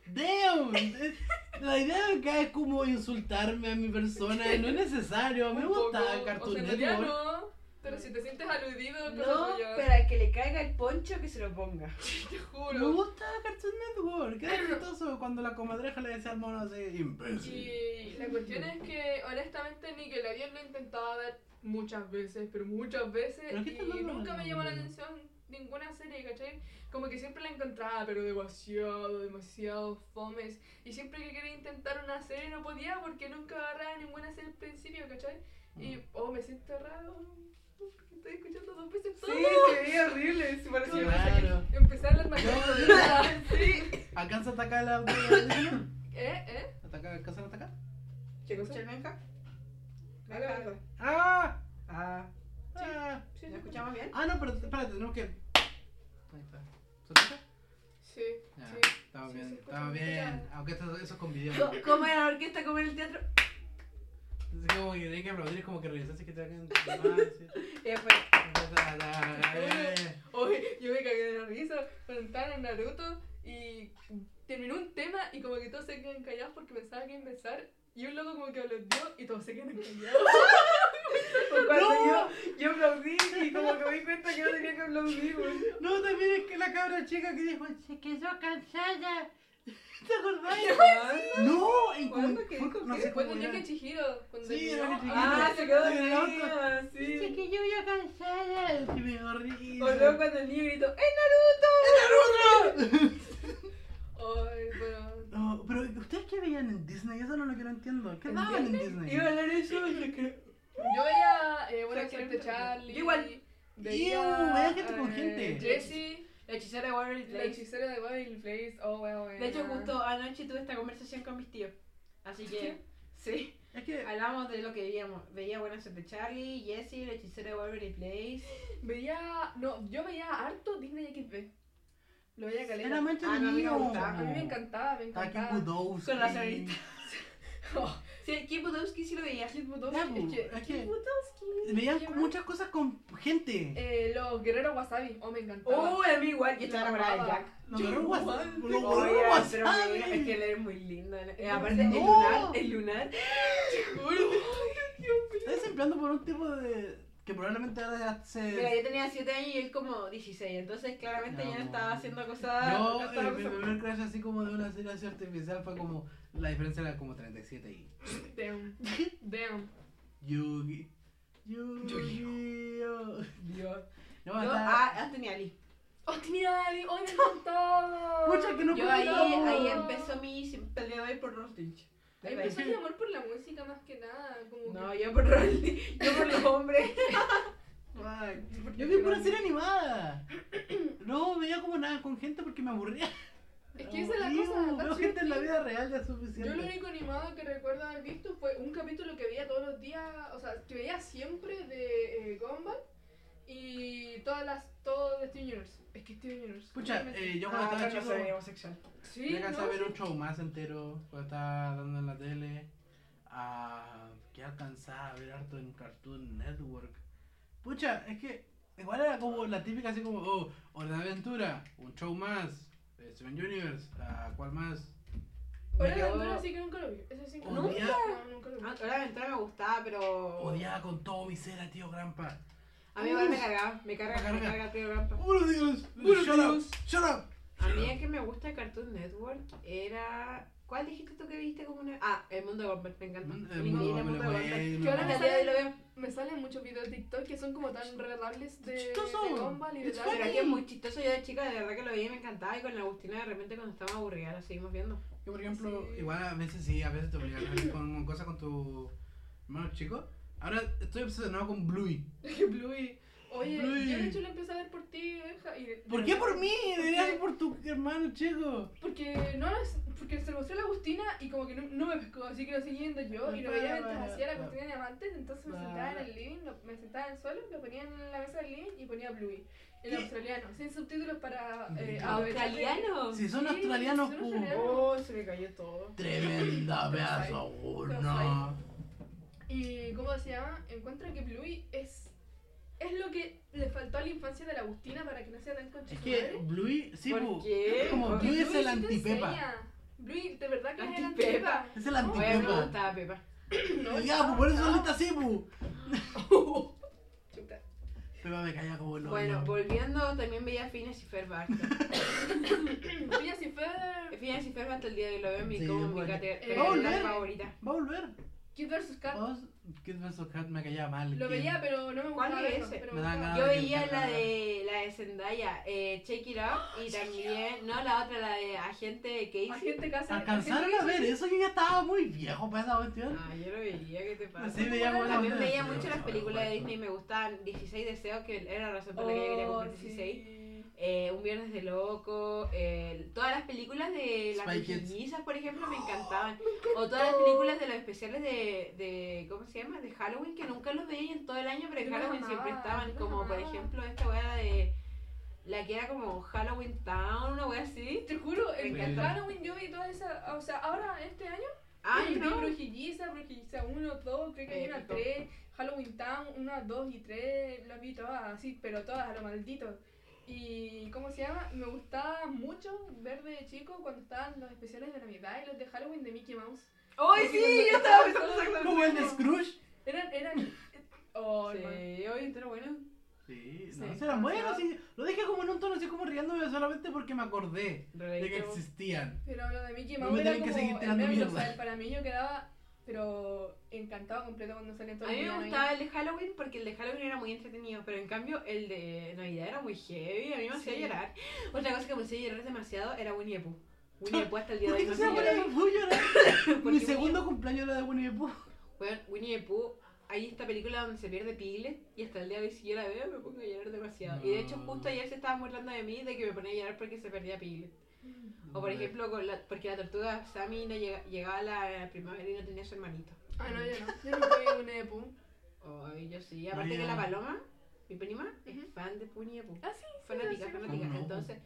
Damn, la idea de acá es como insultarme a mi persona, no es necesario, me Un gusta poco. Cartoon o sea, Network. Pero si te sientes aludido, No, pero al que le caiga el poncho que se lo ponga. te Me juro. gusta Cartoon Network, era chistoso cuando la comadreja le decía al mono así, imbécil. Y la cuestión es que honestamente Nickelodeon lo he intentado ver muchas veces, pero muchas veces ¿Pero qué y nunca me la- llamó la atención ninguna serie, ¿cachai? Como que siempre la encontraba, pero demasiado, demasiado fomes. Y siempre que quería intentar una serie no podía porque nunca agarraba ninguna serie al principio, ¿cachai? Y, oh, me siento raro. Porque estoy escuchando dos veces todo. se veía horrible, se parecía Claro. Empecé a hablar más claro de verdad. Sí. ¿Alcanza a atacar la audiencia? ¿Eh? ¿Eh? ¿Atacar, ¿Alcanzan a atacar? ¿Qué cosa? ¿Escucha el Benja? A la verdad. ¡Ah! Ah, ah. Sí, ¿lo sí, escuchamos bien? Ah, no, pero espérate, tenemos que... Ahí está. ¿Se? Sí, Ya, sí. estamos Sí, bien, estamos bien. Aunque esto, eso es con video. ¿Cómo era la orquesta? ¿Cómo era el teatro? Es como que tiene que aplaudir, es como que si que te hagan... Sí. Y después. Oye, yo me cagué de la risa cuando estaban en Naruto y terminó un tema y como que todos se quedan callados porque pensaban que iba a empezar y un loco como que aplaudió y todos se quedan callados. cuando No. yo, yo aplaudí y como que me di cuenta que no tenía que aplaudir. No, también es que la cabra chica que dijo, se quedó cansada. ¿Te acordás? No, en ¿Cuándo? ¿Qué fue- dijo? no sé del era. viaje Chihiro, cuando Sí, el viaje Chihiro. Ah, se quedó auto. dormida, Dice sí. que yo ya cansada. Y me risa. O luego cuando el niño gritó, ¡Es Naruto! Ay, pero... No, pero ¿ustedes qué veían en Disney? Eso no es lo que no entiendo. ¿Qué daban en Disney? Iba a hablar eso y. Yo veía eh, Buena O sea, que- Suerte Charlie. Igual. Veía, veía gente con eh, gente. Jessie, La hechicera de Waverly la Place. hechicera de Wild Place. Oh, bueno, bueno. De hecho, justo anoche tuve esta conversación con mis tíos. Así que, Sí. Es que. Hablamos de lo que veíamos. Veía Buenas de Charlie, Jessie, el hechicero de Waverly Place. Veía. No, yo veía harto Disney XP. Lo veía caleta. Era más Ah, no, a mí me gustaba. A mí me encantaba, me Aquí encantaba. Con la señorita. Oh, Sí, Kim Budowski sí lo veía. Kid Ya, Butowski. bu, Es que. es Kid que- Butowski. Veían ¿Qué con más? muchas cosas con gente. Eh, los guerreros wasabi. Oh, me encantaba. Oh, a mí igual. Yo estaba enamorada de. Jack. Los guerreros WhatsApp. Los guerreros mira, es que él es muy lindo. Eh, aparte, el No. lunar, el lunar. Estás empleando por un tipo de. Que probablemente ahora ya se. Mira, yo tenía 7 años y él como 16, entonces claramente No, ya no estaba haciendo cosas. Yo, no el cosas- primer crash así como de una serie así artificial fue como. La diferencia era como 37 y. Damn. Damn. Yugi. Yugi. oh. Dios. No, Yo, estaba- ah, Anthony Ali. Oh, tenía Ali. Oh, me encantaba. Pucha, que no Yo puedo ahí, ahí empezó mi día de hoy por Rostich. Ahí empezó mi amor por la música más que nada. Como No, que... yo por Rolly, yo por los hombres. Ay, Yo vi pura serie animada. No veía como nada con gente porque me aburría. Es que esa es la cosa. Veo gente en la vida real ya es Yo lo suficiente. único animado que recuerdo haber visto fue un capítulo que veía todos los días, o sea, que veía siempre de eh, Gumball y todas las, todo de Steven Universe. Es que Steven Universe. Pucha, eh, yo cuando estaba chico homosexual. sí, me ¿no? a ver un show más entero cuando estaba dando en la tele. Ah, que alcanzaba a ver harto en Cartoon Network. Pucha, es que igual era como la típica así como, oh, Hora de Aventura, un show más, eh, Steven Universe, ah, ¿cuál más? Hora de Aventura sí que nunca lo vi. Ese sí que ¿Nunca? No, nunca lo vi. Ah, Hora de Aventura me gustaba, pero. Odiaba con todo mi ser a tío Grampa. A mí igual me cargaba. Me carga, Me carga. tío Grampa. ¡Buenos días! Buenos ¡Shut días. up! ¡Shut up! A mí el que me gusta de Cartoon Network era. ¿Cuál dijiste tú que viste como una.? Ah, El Mundo de Gumball, me encanta. Mm, El mundo de Gumball. Que ahora me. Me salen muchos videos de TikTok que son como tan regables de, Chistoso. de Gumball y de tal. Pero aquí es muy chistoso. Yo de chica de verdad que lo veía y me encantaba. Y con la Agustina de repente cuando estábamos aburridas la seguimos viendo. Yo, por ejemplo, Sí. igual a veces sí, a veces te obligan a ver con cosas con tu hermano chico. Ahora estoy obsesionado con Bluey. Bluey. Oye, Bluey. yo de hecho lo empecé a ver por ti, Benja. y de- ¿Por de qué por mí? Debería Porque- ser por tu hermano chico. Porque no es- porque se lo mostró la Agustina y como que no, no me pescó, así que lo seguí viendo yo y lo veía mientras hacía la cuestión de diamantes, entonces me sentaba en el living, lo- me sentaba en el suelo, lo ponía en la mesa del living y ponía Bluey. El ¿Qué? australiano, sin subtítulos para eh. Si son Sí, australianos, son australianos. Oh, se me cayó todo. Tremenda pedazo uno. Y ¿cómo se llama? Encuentro que Bluey es es lo que le faltó a la infancia de la Agustina para que no sea tan Es conchetumadre. que Bluey, sí, ¿Por qué? es como Porque Bluey es Bluey el antipepa. Bluey, de verdad que es el Antipepa. antipepa. Es el Oye, a mí me antipepa. gustaba Pepa. No, Ya, pues por eso chao. ahorita sí, pu. Chuta. Pepa me caía como el Bueno, hoyo. volviendo, también veía Phineas y Ferb harto. Oye, si fue Phineas y Ferb hasta el día de hoy lo veo en mi, Sí, como mi bueno. Eh, Va a volver. favorita. Va a volver. Kid vs. Kat. Vos, Kid vs. Kat me caía mal. Lo Kid. veía, pero no me ¿Cuál gustaba. es verlo, ese? pero Me dan gustaba. ganas. Yo veía la de la de Zendaya, eh, Shake It Up, y también, no, la otra, la de Agente Casey. Agente casa. Alcanzaron a ver Casey. eso, yo ya estaba muy viejo para esa cuestión. Ah, yo lo veía, ¿qué te pasa? Sí, veía buenas También veía mucho las películas de bueno. Disney, me gustaban 16 deseos, que era la razón por la que yo quería cumplir 16. Eh, un viernes de loco, eh, todas las películas de las brujillizas, por ejemplo, me encantaban. O todas las películas de los especiales de, de ¿cómo se llama? De Halloween, que nunca los veía en todo el año, pero en Halloween siempre estaban. Como por ejemplo esta weá de la que era como Halloween Town, una weá así. Te juro, en encanta. Halloween yo vi toda esa. O sea, ahora este año. Ay, vi no. Brujilliza, Brujilliza 1, 2, creo que hay Eh, una todo. 3. Halloween Town 1, 2 y 3. Las vi todas así, pero todas a lo maldito. Y, ¿cómo se llama? Me gustaba mucho ver de chico cuando estaban los especiales de Navidad y los de Halloween de Mickey Mouse. ¡Ay, sí! Yo estaba pensando Como el de. Scrooge. Eran, eran. Oh. Sí, pero bueno. Sí, Sí, no, eran buenos, sí. Lo dije como en un tono así como riéndome solamente porque me acordé de que existían. Pero lo de Mickey No Mouse me era que seguir el o sea, para mí yo quedaba, pero encantado completo cuando salían A todos mí me gustaba ahí. el de Halloween porque el de Halloween era muy entretenido, pero en cambio el de Navidad era muy heavy, a mí me hacía Sí. llorar. Otra cosa que me hacía llorar demasiado era Winnie the Pooh. Winnie the Pooh hasta el día ¿Por de qué hoy no me llorar. Mi Winnie- segundo cumpleaños era de Winnie the Pooh. Bueno, Winnie the Pooh, hay esta película donde se pierde Piglet y hasta el día de hoy si yo la veo me pongo a llorar demasiado. Y de hecho justo ayer se estaban burlando de mí de que me ponía a llorar porque se perdía Piglet. O por ejemplo, con la, porque la tortuga Sammy no llega- llegaba a la primavera y no tenía su hermanito. Ah, no, yo no. Yo nunca vi un Epu. Ay, yo sí. Aparte que la paloma, mi prima, es fan de Winnie the Pooh. Ah, sí, sí. Fanática, sí, fanática. ¿Cómo no? Entonces,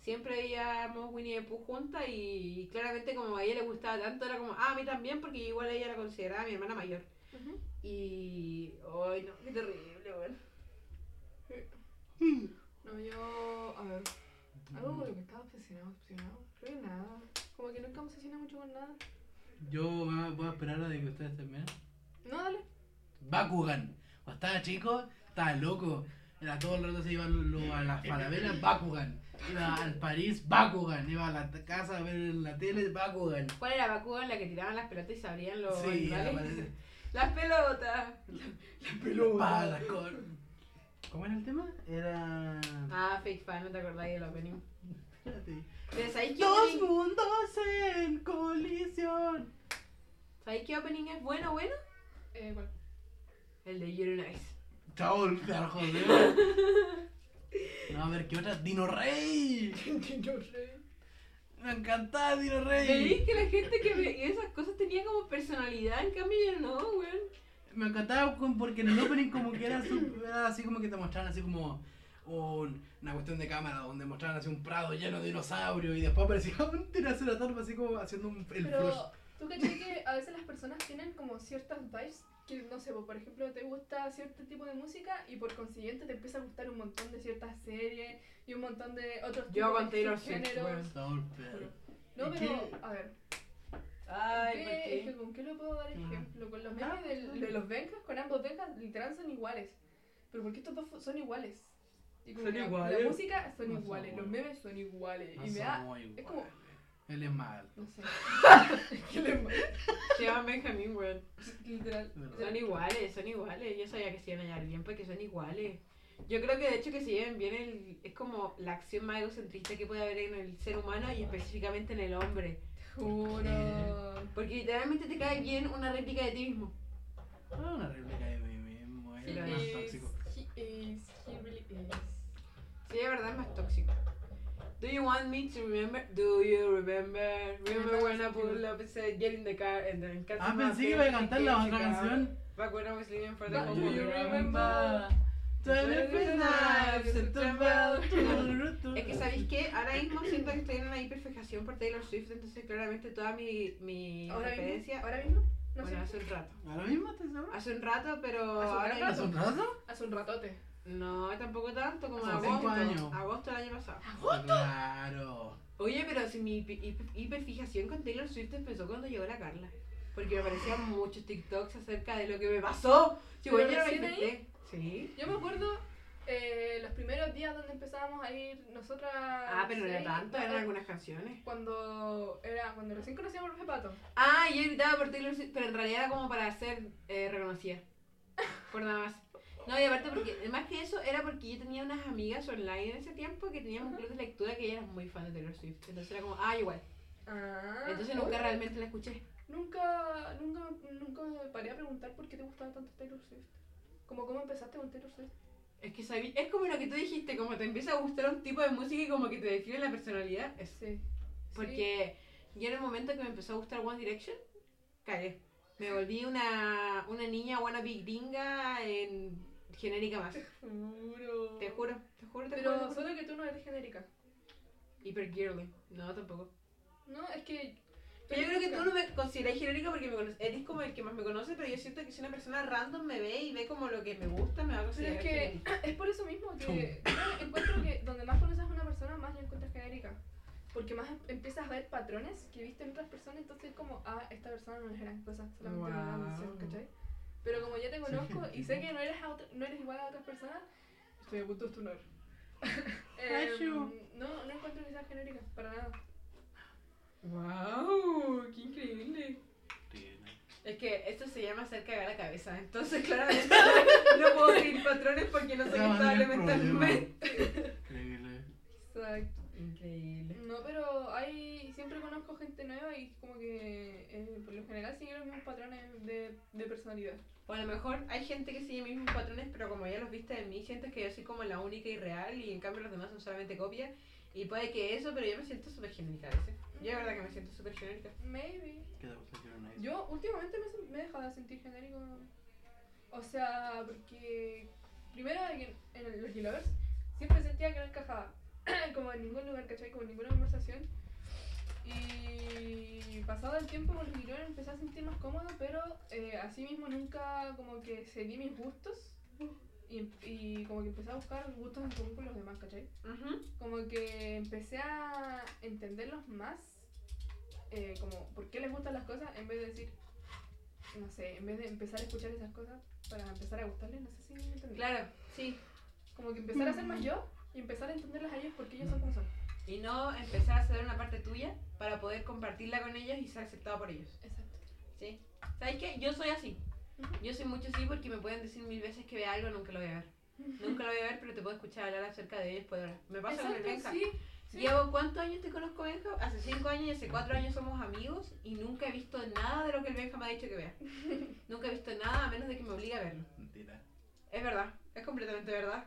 siempre veíamos Winnie the Pooh juntas y claramente como a ella le gustaba tanto, era como, ah, a mí también, porque igual ella la consideraba mi hermana mayor. Y. Ay, no, qué terrible, weón. No, yo. A ver. Algo con lo que estaba obsesionado, obsesionado. Creo que nada. Como que nunca me obsesioné mucho con nada. Yo voy a esperar a de que ustedes terminen. No, dale. Bakugan. Cuando estaba chico, estaba loco. Era todo el rato se iba lo- a las falabelas, Bakugan. Iba al París, Bakugan. Iba a la casa a ver la tele, Bakugan. ¿Cuál era Bakugan la que tiraban las pelotas y se abrían los Sí, animales? Las pelotas. Palas con. ¿Cómo era el tema? Era. Ah, fake fan, no te acordáis del opening. Espérate. Pero ¿sabéis qué Dos opening, mundos en colisión. ¿sabéis qué opening es bueno, bueno? Eh, ¿cuál? El de You're Nice. Chao, el carajo de. No, a ver, ¿qué otra? Dino Rey. Yo sé. Me encantaba Dino ¿Veis Rey. que la gente que veía esas cosas tenía como personalidad? En cambio yo no, weón. Me encantaba porque en el opening como que era, su- era así como que te mostraban así como un- una cuestión de cámara donde mostraban así un prado lleno de dinosaurios y después aparecía un tiraceratops así como haciendo un, el flush. Pero, ¿tú caché que a veces las personas tienen como ciertas vibes? Que no sé, por ejemplo, te gusta cierto tipo de música y por consiguiente te empieza a gustar un montón de ciertas series y un montón de otros Yo tipos con de Taylor Swift, weón. No, ¿Y pero, qué? a ver, Ay, ¿qué- ¿por es que qué? ¿con qué le puedo dar Ah. ejemplo? Con los Ah, memes del- pues, de los Benjas, con ambos Benjas, literal son iguales. Pero porque estos dos son iguales. Y como ¿Son la- iguales? La música son No son iguales, los memes son iguales. No y me da, es como- Él es más alto. no sé. ¿Qué le Se llama Benjamin, weón. Literal. Son iguales, son iguales. Yo sabía que se iban a llevar bien porque son iguales. Yo creo que de hecho que se lleven bien el- es como la acción más egocentrista que puede haber en el ser humano y específicamente en el hombre. Juro. Porque literalmente te cae bien una réplica de ti mismo. Ah, una réplica de mí mismo. Es más es. tóxico. He is, he really is. Sí, de verdad es más tóxico. Do you want me to remember? Do you remember? Remember when I pulled up and said get in the car and then cut Ah, pensé que iba a cantar la otra canción. Back when I was living for the home do you remember? Es que sabéis que ahora mismo siento que estoy en una hiperfijación por Taylor Swift, entonces claramente toda mi, mi Ahora mismo, referencia. ahora mismo, no Bueno, sé. hace un rato. ¿Ahora mismo seguro? Hace un rato, pero Hace un ahora rato. ¿Hace un rato? Hace un ratote. No, tampoco tanto como Hace agosto. cinco años. Agosto del año pasado. Claro. Oye, pero si mi hiper- hiper- hiperfijación con Taylor Swift empezó cuando llegó la Carla. Porque me aparecían muchos TikToks acerca de lo que me pasó. Si ¿Pero bueno, yo no me recién ahí? infecté. Sí. Yo me acuerdo eh, los primeros días donde empezábamos a ir nosotras. Ah, pero no era tanto, eran eh, algunas canciones. Cuando era cuando recién conocíamos profe Pato. Ah, yo gritaba por Taylor Swift, pero en realidad era como para ser eh, reconocida. Por nada más. No, y aparte porque, más que eso, era porque yo tenía unas amigas online en ese tiempo que teníamos un club de lectura que ellas eran muy fan de Taylor Swift. Entonces era como, ah, igual. Ah. Entonces nunca realmente la escuché. Nunca, nunca, nunca me paré a preguntar por qué te gustaba tanto Taylor Swift. Como cómo empezaste con Taylor Swift. Es que sabí, es como lo que tú dijiste, como te empieza a gustar un tipo de música y como que te define la personalidad. Es Sí. porque yo en el momento que me empezó a gustar One Direction, cagué. Me volví una, una niña wannabe gringa en genérica más. Juro. Te juro, te juro, te Pero juro. solo que tú no eres genérica. Hiper girly. No, tampoco. No, es que. Pero yo creo que tú no me consideras genérica porque me conoces. Eres como el que más me conoce, pero yo siento que si una persona random me ve y ve como lo que me gusta, me va a Pero considerar es que genérica. es por eso mismo que yo encuentro que donde más conoces a una persona, más la encuentras genérica. Porque más em- empiezas a ver patrones que viste en otras personas, entonces es como, ah, esta persona no es gran cosa, solamente me llama la atención, Wow. ¿cachai? Pero como ya te conozco y sé que no eres, a otra- no eres igual a otras personas, estoy a punto de estunar. Achu. no, no encuentro que sea genérica, para nada. ¡Wow! ¡Qué increíble! Es que esto se llama hacer cagar la cabeza, entonces claramente no puedo seguir patrones porque no el estable problema. mentalmente. Increíble. Exacto. Increíble. No, pero hay siempre conozco gente nueva y como que eh, por lo general siguen los mismos patrones de, de personalidad. O a lo mejor hay gente que sigue mis mismos patrones, pero como ya los viste de mí, sientes que yo soy como la única y real y en cambio los demás son solamente copias. Y puede que eso, pero yo me siento súper genérica a veces. Yo de verdad que me siento súper genérica. Maybe. ¿Qué te gusta? Yo últimamente me, me he dejado de sentir genérico. O sea, porque primero en, en los Lovers siempre sentía que no encajaba. como en ningún lugar, ¿cachai? Como en ninguna conversación. Y pasado el tiempo con los empecé a sentir más cómodo, pero eh, así mismo nunca como que seguí mis gustos. Y, y como que empecé a buscar gustos en común con los demás, ¿cachai? como que empecé a entenderlos más, eh, como por qué les gustan las cosas, en vez de decir, no sé, en vez de empezar a escuchar esas cosas para empezar a gustarles, no sé si me entendí. Claro, sí. Como que empezar a ser más yo y empezar a entenderlas a ellos porque ellos son como son. Y no empezar a hacer una parte tuya para poder compartirla con ellos y ser aceptado por ellos. Exacto. ¿Sí? ¿Sabes qué? Yo soy así. Ujú. Yo soy mucho así porque me pueden decir mil veces que vea algo, nunca lo voy a ver. Nunca lo voy a ver, pero te puedo escuchar hablar acerca de ellos por horas. Me pasa con el Benja. sí. sí. Llevo cuántos años te conozco, Benja? Hace cinco años y hace cuatro años somos amigos y nunca he visto nada de lo que el Benja me ha dicho que vea. nunca he visto nada a menos de que me obligue a verlo. Mentira. Es verdad, es completamente verdad.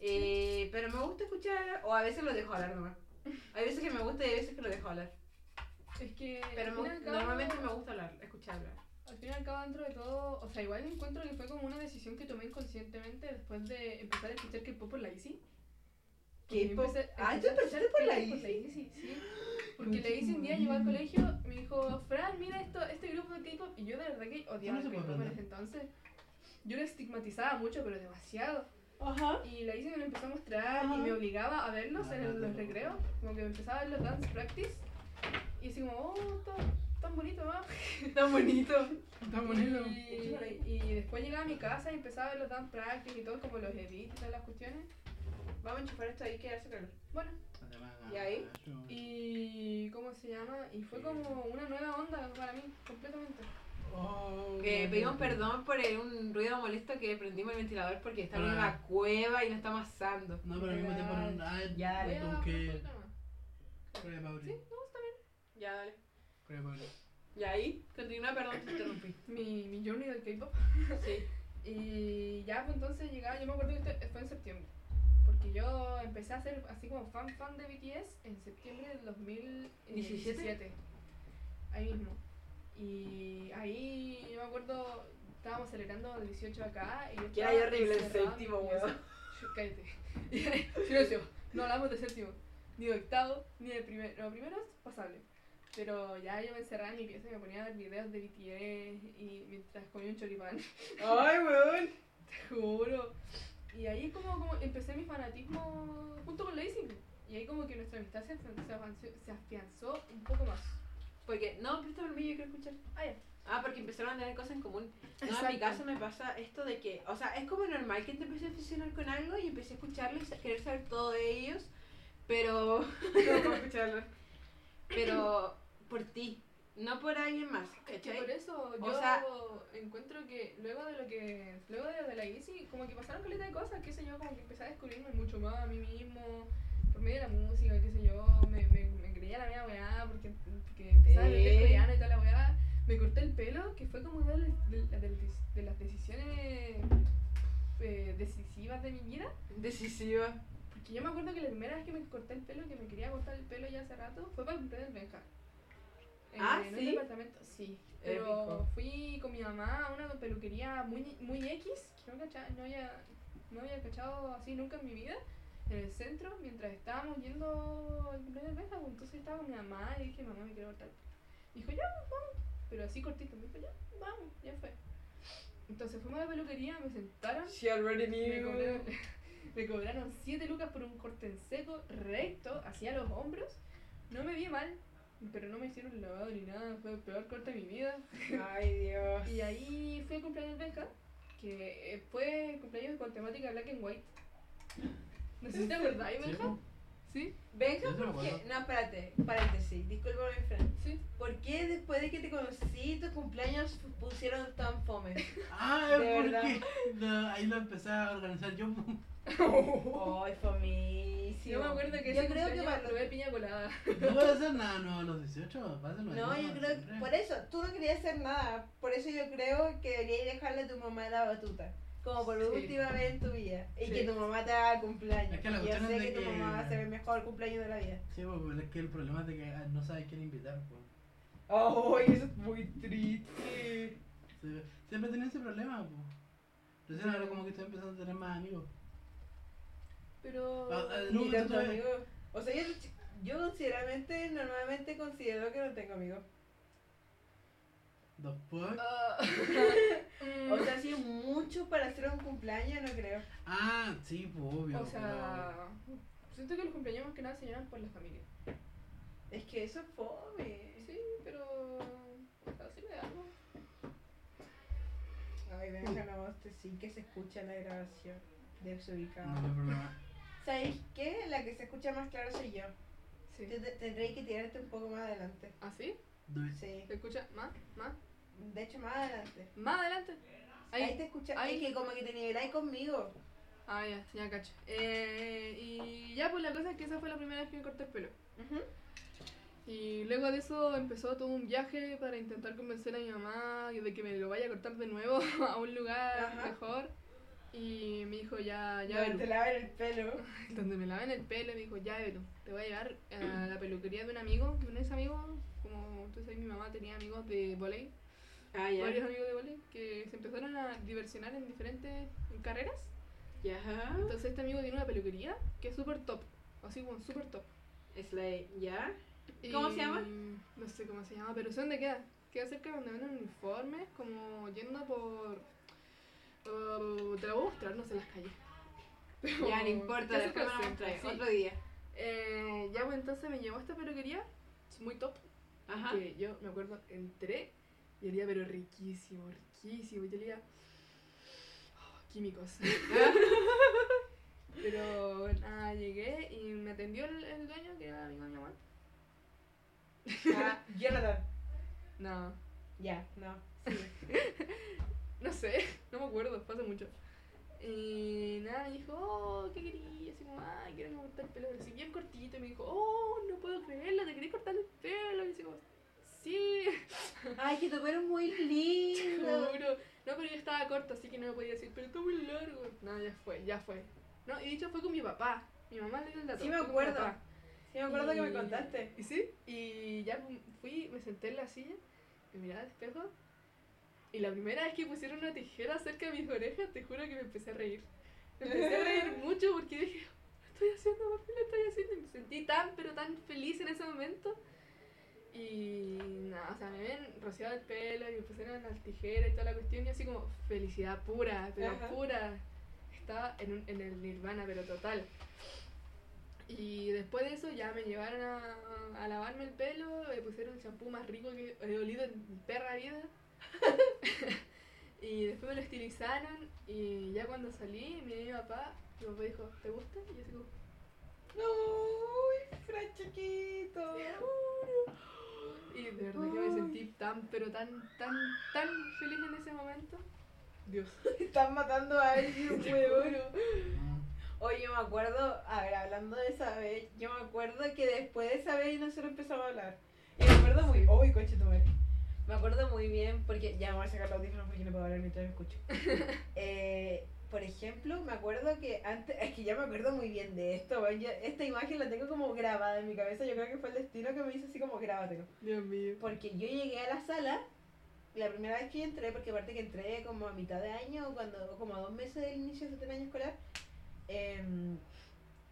Eh, pero me gusta escuchar, o a veces lo dejo hablar nomás. Hay veces que me gusta y hay veces que lo dejo hablar. Es que Pero me- cabo- normalmente me gusta hablar, escuchar hablar. Al fin y al cabo, dentro de todo, o sea, igual encuentro que fue como una decisión que tomé inconscientemente después de empezar a escuchar K-pop por la Easy. K-pop. empecé- Ah, ¿tú empezaste por la Easy? sí. Porque la Easy un día llegó al colegio, me dijo, Fran, mira esto, este grupo de K-pop. Y yo de verdad que odiaba ¿Cómo el K-pop en ese entonces. Yo lo estigmatizaba mucho, pero demasiado. Ajá. Y la Easy me lo empezó a mostrar Ajá. y me obligaba a verlos Ah, en los recreos. Como que me empezaba a ver los dance practice. Y así como, oh, tan, tan bonito, ¿no? Tan bonito. Está bonito. Y, y después llegaba a mi casa y empezaba a ver los dance practice y todo, como los edits y todas las cuestiones. Vamos a enchufar esto ahí que hace calor. Bueno, ¿Y ahí? y ¿cómo se llama? Y fue como una nueva onda para mí, completamente. Oh, Eh, pedimos perdón por el- un ruido molesto que prendimos el ventilador porque estamos en Ah. una cueva y nos está amasando. No, pero al mismo tiempo no. Ah, Ya, dale. Como que. Corre, Pauli. Sí, no, está bien. Ya, dale. Corre, Pauli. Y ahí, continúa, perdón, te interrumpí. Mi, mi journey del K-pop. Sí. Y ya, pues entonces llegaba, yo me acuerdo que este- fue en septiembre. Porque yo empecé a ser así como fan fan de BTS en septiembre del 2017. Ahí mismo. Y ahí yo me acuerdo, estábamos celebrando el 18 acá y Que hay horrible el séptimo, weón. Cállate. Silencio. No hablamos de séptimo, ni de octavo, ni de primero. No, primero es pasable. Pero ya yo me encerraba en mi pieza y me ponía a ver videos de BTS y mientras comía un choripán. Ay, weón. Te juro. Y ahí como, como empecé mi fanatismo junto con Lazy. Y ahí como que nuestra amistad se, se afianzó un poco más. Porque, no, préstame el mío, yo quiero escuchar. Ah, ya. Ah, porque empezaron a tener cosas en común. No, en mi Exacto. caso me pasa esto de que, o sea, es como normal que te empecé a aficionar con algo y empecé a escucharlo y sa- querer saber todo de ellos, pero... no puedo escucharlo. Pero por ti, no por alguien más, Es que ¿cachai? por eso O yo sea- encuentro que luego de lo que luego de, de la Easy como que pasaron caleta de cosas, qué sé yo, como que empecé a descubrirme mucho más a mí mismo por medio de la música, qué sé yo, me, me, me creía la mía weá porque, porque empezaba a aprender Sí. coreano y toda la weá, me corté el pelo, que fue como una de, las- de, de de las decisiones eh, decisivas de mi vida, Decisiva. porque yo me acuerdo que la primera vez que me corté el pelo, que me quería cortar el pelo ya hace rato, fue para el cumpleaños del Benja. Eh, Ah, en ¿sí? un departamento, sí. Pero Épico. fui con mi mamá a una peluquería muy, muy X, que no, cacha- no, había, no había cachado así nunca en mi vida, en el centro, mientras estábamos yendo al cumpleaños del Benja. pues, Entonces estaba con mi mamá y dije, mamá, me quiero cortar. Dijo, ya, vamos. Pero así cortito, me dijo, ya, vamos, ya fue. Entonces fuimos a la peluquería, me sentaron. She already Me knew. cobraron, me cobraron 7 lucas por un corte en seco, recto, hacia los hombros. No me vi mal, pero no me hicieron lavado ni nada. Fue el peor corte de mi vida. Ay, Dios. Y ahí fue el cumpleaños de Benja, que eh, fue el cumpleaños con temática black and white. No sé si te acordáis, Sí, Benja. ¿Sí? Benja, Yo sí me ¿por qué? acuerdo. No, espérate, paréntesis, disculpa mi friend. Sí. ¿Por qué después de que te conocí tus cumpleaños pusieron tan fome? Ah, De es verdad. porque ahí lo empecé a organizar yo. Ay, fomísimo. Yo me acuerdo que yo ese creo que para- probé piña colada. No voy a hacer nada nuevo a los 18, pásenlo. No, yo creo que por eso, tú no querías hacer nada, por eso yo creo que deberías dejarle a tu mamá la batuta. Como por última vez en tu vida. Y que tu mamá te haga cumpleaños. Es que la Y yo cuestión sé es que, tu mamá va a ser el mejor cumpleaños de la vida. Sí, pues, es que el problema es de que ah, no sabes quién invitar, pues. ¡Oh, eso es muy triste! Sí, Siempre tenía ese problema, pues. Recién ahora como que estoy empezando a tener más amigos. Pero. Ah, Ni no, tanto sabes- amigos. O sea, yo, yo considerablemente, normalmente considero que no tengo amigos. Dos fuck. Ah, O sea, es mucho para hacer un cumpleaños, no creo. Ah, sí, pues obvio. o sea. Siento que los cumpleaños más que nada se llenan por la familia. Es que eso es fome. Sí, pero. O sea, sí da algo. Ay, ven acá la voz, sí que se escucha la grabación. De pero- desubicado. No hay problema. ¿Sabéis qué? La que se escucha más claro soy yo. Sí. Te- te- Tendré que tirarte un poco más adelante. ¿Así? Do it. Sí. ¿Se escucha más? ¿Más? De hecho, más adelante. ¿Más adelante? Ahí, Ahí. te escucha. ahí. Es que como que te niveláis conmigo. Ah, ya, ya cacho. Eh, y ya, pues la cosa es que esa fue la primera vez que me corté el pelo. Y luego de eso empezó todo un viaje para intentar convencer a mi mamá de que me lo vaya a cortar de nuevo a un lugar Ajá. mejor. Y me dijo, ya, ya, Donde te lavan el pelo. donde me laven el pelo, me dijo, ya, Belu, te voy a llevar a la peluquería de un amigo, de un ex amigo, como entonces ahí mi mamá tenía amigos de volei, Ah, varios amigos de volei, que se empezaron a diversionar en diferentes carreras. Ya. Entonces este amigo tiene una peluquería que es súper top, así como súper top. Es la. ¿Ya? ¿Cómo se llama? No sé cómo se llama, pero sé dónde queda. Queda cerca de donde venden uniformes, como yendo por... por- te lo voy a mostrar, no sé las calles. Pero Ya, no importa, después me lo sí. Otro día. Eh, ya, pues entonces me llevó a esta peluquería, es muy top, Ajá. que yo me acuerdo, entré y olía pero riquísimo, riquísimo, y yo olía oh, químicos. pero nada, llegué y me atendió el, el dueño, que era amigo de mi mamá. Ah, Jonathan. No, Ya, no. Sí. no sé, no me acuerdo, hace mucho. Y nada, me dijo, oh, ¿qué querías? Así como, ay, quiero que me cortar el pelo, así bien cortito. Y me dijo, oh, no puedo creerlo, te quería cortar el pelo. Y así como, sí, Ay, que tu pelo es muy lindo. juro. No, pero yo estaba corto, así que no me podía decir, pero está muy largo. No, ya fue, ya fue. No, y dicho fue con mi papá. Mi mamá le dio el dato. Sí me acuerdo. Sí, me acuerdo que me contaste. Y sí, y ya fu- fui, me senté en la silla, me miraba al espejo. Y la primera vez que pusieron una tijera cerca de mis orejas, te juro que me empecé a reír. Me empecé a reír mucho porque dije, lo estoy haciendo, papi, lo estoy haciendo. Y me sentí tan, pero tan feliz en ese momento. Y nada, o sea, me ven rociado el pelo y me pusieron las tijeras y toda la cuestión. Y así como felicidad pura, pero Ajá. pura. Estaba en, un- en el nirvana, pero total. Y después de eso ya me llevaron a, a lavarme el pelo, me pusieron el champú más rico que he olido en mi perra vida. y después me lo estilizaron y ya cuando salí, mi mi papá, mi papá dijo, ¿te gusta? Y yo así como, Uy, Fran chiquito. y de verdad que me sentí tan, pero tan, tan, tan feliz en ese momento. Dios. Están matando a alguien. Mm. Oye, yo me acuerdo, a ver, hablando de esa vez, yo me acuerdo que después de esa vez nosotros empezamos a hablar. Y me acuerdo muy. ¡Uy, coche tu madre! Me acuerdo muy bien porque ya me voy a sacar los audífonos porque no puedo hablar mientras me escucho. Eh, por ejemplo, me acuerdo que antes, es que ya me acuerdo muy bien de esto, weón, yo- esta imagen la tengo como grabada en mi cabeza, yo creo que fue el destino que me hizo así como grábatelo. Dios mío. Porque yo llegué a la sala, la primera vez que entré, porque aparte que entré como a mitad de año, cuando como a dos meses del inicio de este año escolar, em,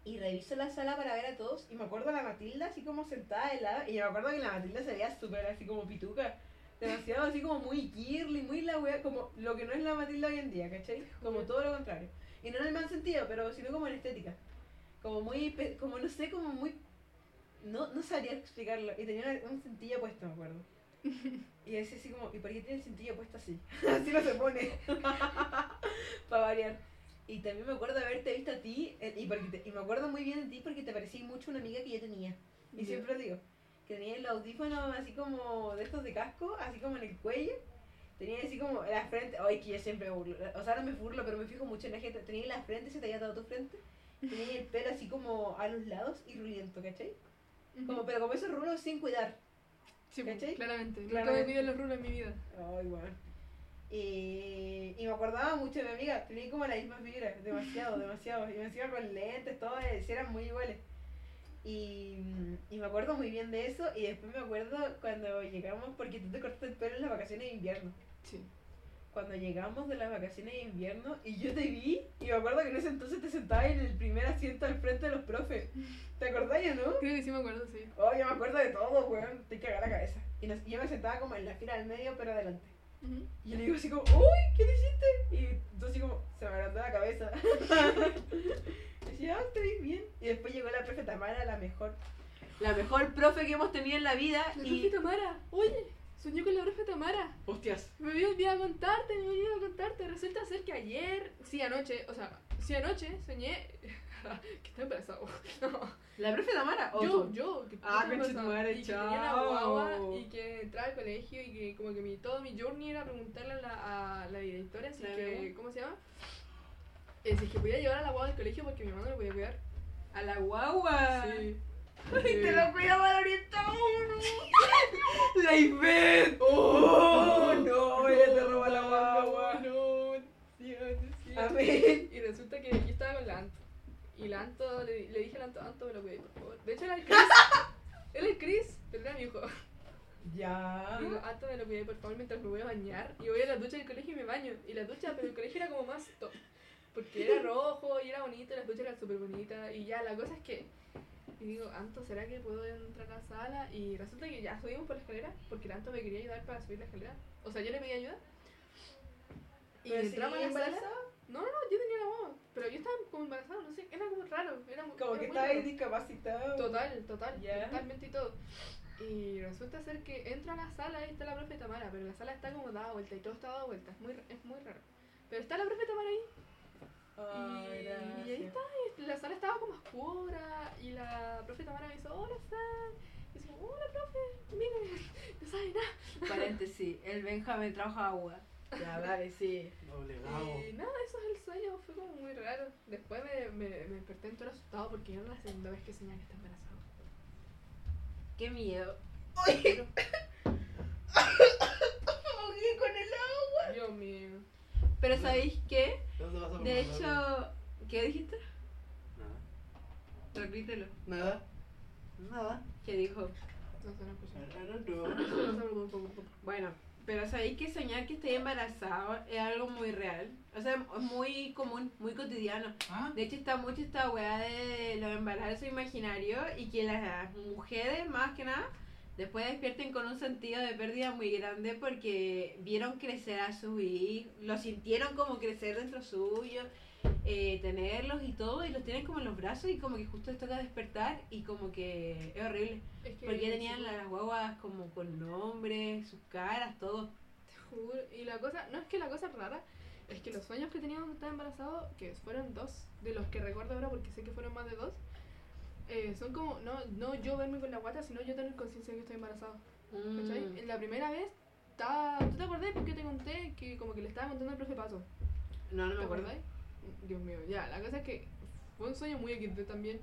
y reviso la sala para ver a todos, y me acuerdo a la Matilda así como sentada de lado, y yo me acuerdo que la Matilda se veía súper así como pituca, demasiado así como muy girly, muy la wea, como lo que no es la Matilda hoy en día, ¿cachai? Como todo lo contrario. Y no en el mal sentido, pero sino como en estética. Como muy, como no sé, como muy... No, no sabría explicarlo. Y tenía un cintillo puesto, me acuerdo. Y decía así como, ¿y por qué tiene el cintillo puesto así? así no se pone. Para variar. Y también me acuerdo de haberte visto a ti, eh, y, porque te- y me acuerdo muy bien de ti porque te parecía mucho una amiga que yo tenía. Y siempre lo digo, que tenía el audífono así como de estos de casco, así como en el cuello. Tenía así como la frente, ay que yo siempre burlo, o sea ahora me burlo, pero me fijo mucho en la gente. Tenía la frente, se te había dado tu frente. Tenía el pelo así como a los lados y ruliento, ¿cachai? Como, pero como esos rulos sin cuidar. Sí, pues, ¿cachai? claramente. Nunca me piden los rulos en mi vida. Ay, bueno. Y, y me acordaba mucho de mi amiga, tenía como la misma figura, demasiado, demasiado. Y me encima con lentes, todo, eran muy iguales. Y, y me acuerdo muy bien de eso. Y después me acuerdo cuando llegamos, porque tú te cortaste el pelo en las vacaciones de invierno. Sí. Cuando llegamos de las vacaciones de invierno y yo te vi, y me acuerdo que en ese entonces te sentabas en el primer asiento al frente de los profes. ¿Te acordás ya, no? Creo que sí me acuerdo, sí. Oh, yo me acuerdo de todo, weón. Te cagar la cabeza. Y nos- yo me sentaba como en la fila del medio, pero adelante. Ujú. Y yo le digo así como, uy, ¿qué le hiciste? Y tú así como, se me agrandó la cabeza. y decía, ah, estoy bien. Y después llegó la profe Tamara, la mejor. La mejor profe que hemos tenido en la vida. La y... profe Tamara. Oye, soñé con la profe Tamara. Hostias. Me había olvidado contarte, me había olvidado contarte. Resulta ser que ayer, sí, anoche, o sea, sí, anoche soñé que estaba embarazado. No. ¿La profe Tamara? ¿O Yo, tú? yo, que Ah, y que tenía una chao. guagua y que entraba al colegio y que como que mi, todo mi journey era preguntarle a la, a la directora ¿La que? ¿cómo se llama? Eh, si es que podía llevar a la guagua al colegio porque mi mamá no lo podía cuidar. A la guagua. Sí. Ay, te Eh, lo cuidaba la orientado, no. La Ivette. Oh, no, ella te robó la guagua. No, sí, sí. Amén. Y resulta que yo estaba con la Anto. Y la Anto, le, le dije a la Anto, Anto, me lo cuidé, por favor. De hecho, era el Chris. era el Chris, pero era mi hijo. Ya. Y digo, Anto, me lo cuidé, por favor, mientras me voy a bañar. Y voy a la ducha del colegio y me baño. Y la ducha, pero el colegio era como más top. Porque era rojo y era bonito, y las duchas eran súper bonitas. Y ya, la cosa es que. Y digo, Anto, ¿será que puedo entrar a la sala? Y resulta que ya subimos por la escalera, porque Anto me quería ayudar para subir la escalera. O sea, yo le pedí ayuda. Y Pero entramos a seguí la sala. No, no, no, yo tenía la guagua. Pero yo estaba como embarazada, no sé, era como raro. Era, Como era que estaba discapacitado. Total, total, Ya. totalmente y todo. Y resulta ser que entro a la sala y está la profe Tamara, pero la sala está como dada vuelta y todo está dado vuelta, es muy, es muy raro. Pero está la profe Tamara ahí Ay, y, y ahí está, y la sala estaba como oscura y la profe Tamara me dice, hola San, y dice, hola profe, mire, no sabe nada. Paréntesis, el Benja me trajo agua. Ya, dale, sí. Obligado. Y nada, eso es el sueño, fue como muy raro. Después me, me, me desperté entero asustado porque era la segunda vez que soñaba que está embarazada. Qué miedo. Pero, ahogué con el agua. Dios mío. Pero ¿sabéis qué? ¿Dónde vas a De hecho, ¿qué dijiste? Nada. Repítelo. Nada. Nada. ¿Qué dijo? No se lo escuché. No, Bueno, pero sabéis que soñar que estoy embarazado es algo muy real. O sea, es muy común, muy cotidiano. ¿Ah? De hecho, está mucho esta weá de los embarazos imaginarios y que las mujeres, más que nada, después despierten con un sentido de pérdida muy grande porque vieron crecer a sus hijos, lo sintieron como crecer dentro suyo, eh, tenerlos y todo, y los tienen como en los brazos y como que justo les toca despertar y como que es horrible. Es que Porque tenían las guaguas como con nombres, sus caras, todo. Te juro. Y la cosa, no es que la cosa rara, es que los sueños que tenía cuando estaba embarazado, que fueron dos, de los que recuerdo ahora porque sé que fueron más de dos, eh, son como, no, no yo verme con la guata, sino yo tener conciencia de que estoy embarazado. ¿Cachai? Mm. En La primera vez, estaba, ¿tú te acordás porque te conté que como que le estaba contando al profe Paso? No, no ¿Te me acuerdo. acordáis? Dios mío, ya, la cosa es que fue un sueño muy XD también.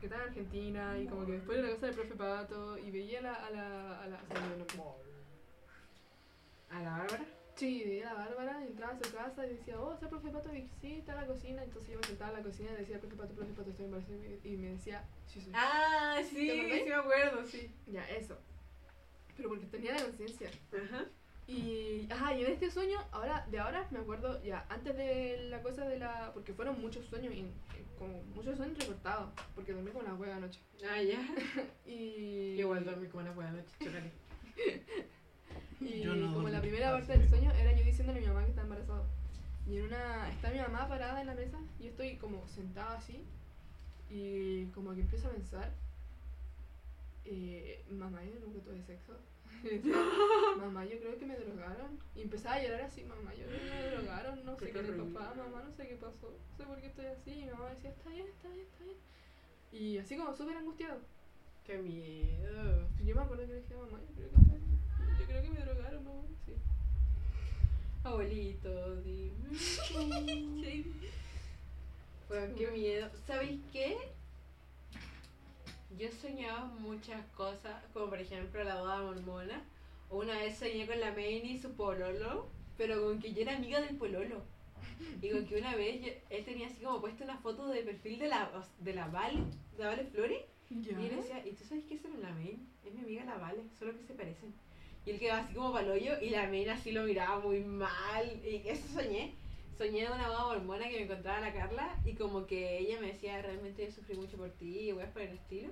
Que estaba en Argentina y como que después de la casa del profe Pato y veía a la. a la. a la. me olvidó el nombre. ¿A la Bárbara? Sí, veía a la Bárbara, entraba a su casa y decía, oh, está el profe Pato, y sí, está en la cocina. Entonces yo me sentaba en la cocina y decía, profe Pato, profe Pato, estoy embarazada. Y me- Y me decía, sí, soy. Ah, sí, sí me acuerdo, sí. Ya, eso. Pero porque tenía la conciencia. Ajá. Y, ajá, y en este sueño, ahora, de ahora me acuerdo, ya, antes de la cosa de la. Porque fueron muchos sueños, y, como muchos sueños recortados, porque dormí como una hueá anoche. Ah, ya. Y. Igual dormí como una buena noche, chocale. Y Yo no como dormí la primera parte del sueño era yo diciéndole a mi mamá que está embarazada. Y en una. Está mi mamá parada en la mesa, y yo estoy como sentada así, y como que empiezo a pensar. Eh, mamá, yo nunca tuve sexo. Mamá, yo creo que me drogaron. Y empezaba a llorar así, mamá, yo creo que me drogaron, no sé Qué qué le papá, mamá, no sé qué pasó, no sé por qué estoy así. Y mi mamá decía, está bien, está bien, está bien. Y así como súper angustiado. Qué miedo. Yo me acuerdo que le dije, mamá, yo creo que yo creo que me drogaron, mamá. Sí. Abuelito, dime. Sí. Bueno, qué miedo. ¿Sabéis qué? Yo he soñado muchas cosas, como por ejemplo la boda mormona. Una vez soñé con la Maine y su pololo. pero con que yo era amiga del pololo. Y con que una vez yo- él tenía así como puesto una foto de perfil de la, de la Vale, de la Vale Flores. Ya. Y él decía, ¿y tú sabes no es la main? Es mi amiga la Vale, solo que se parecen. Y él quedaba así como palollo y la main así lo miraba muy mal. Y eso soñé. Soñé de una boda mormona que me encontraba la Carla y como que ella me decía, realmente yo sufrí mucho por ti y weas por el estilo.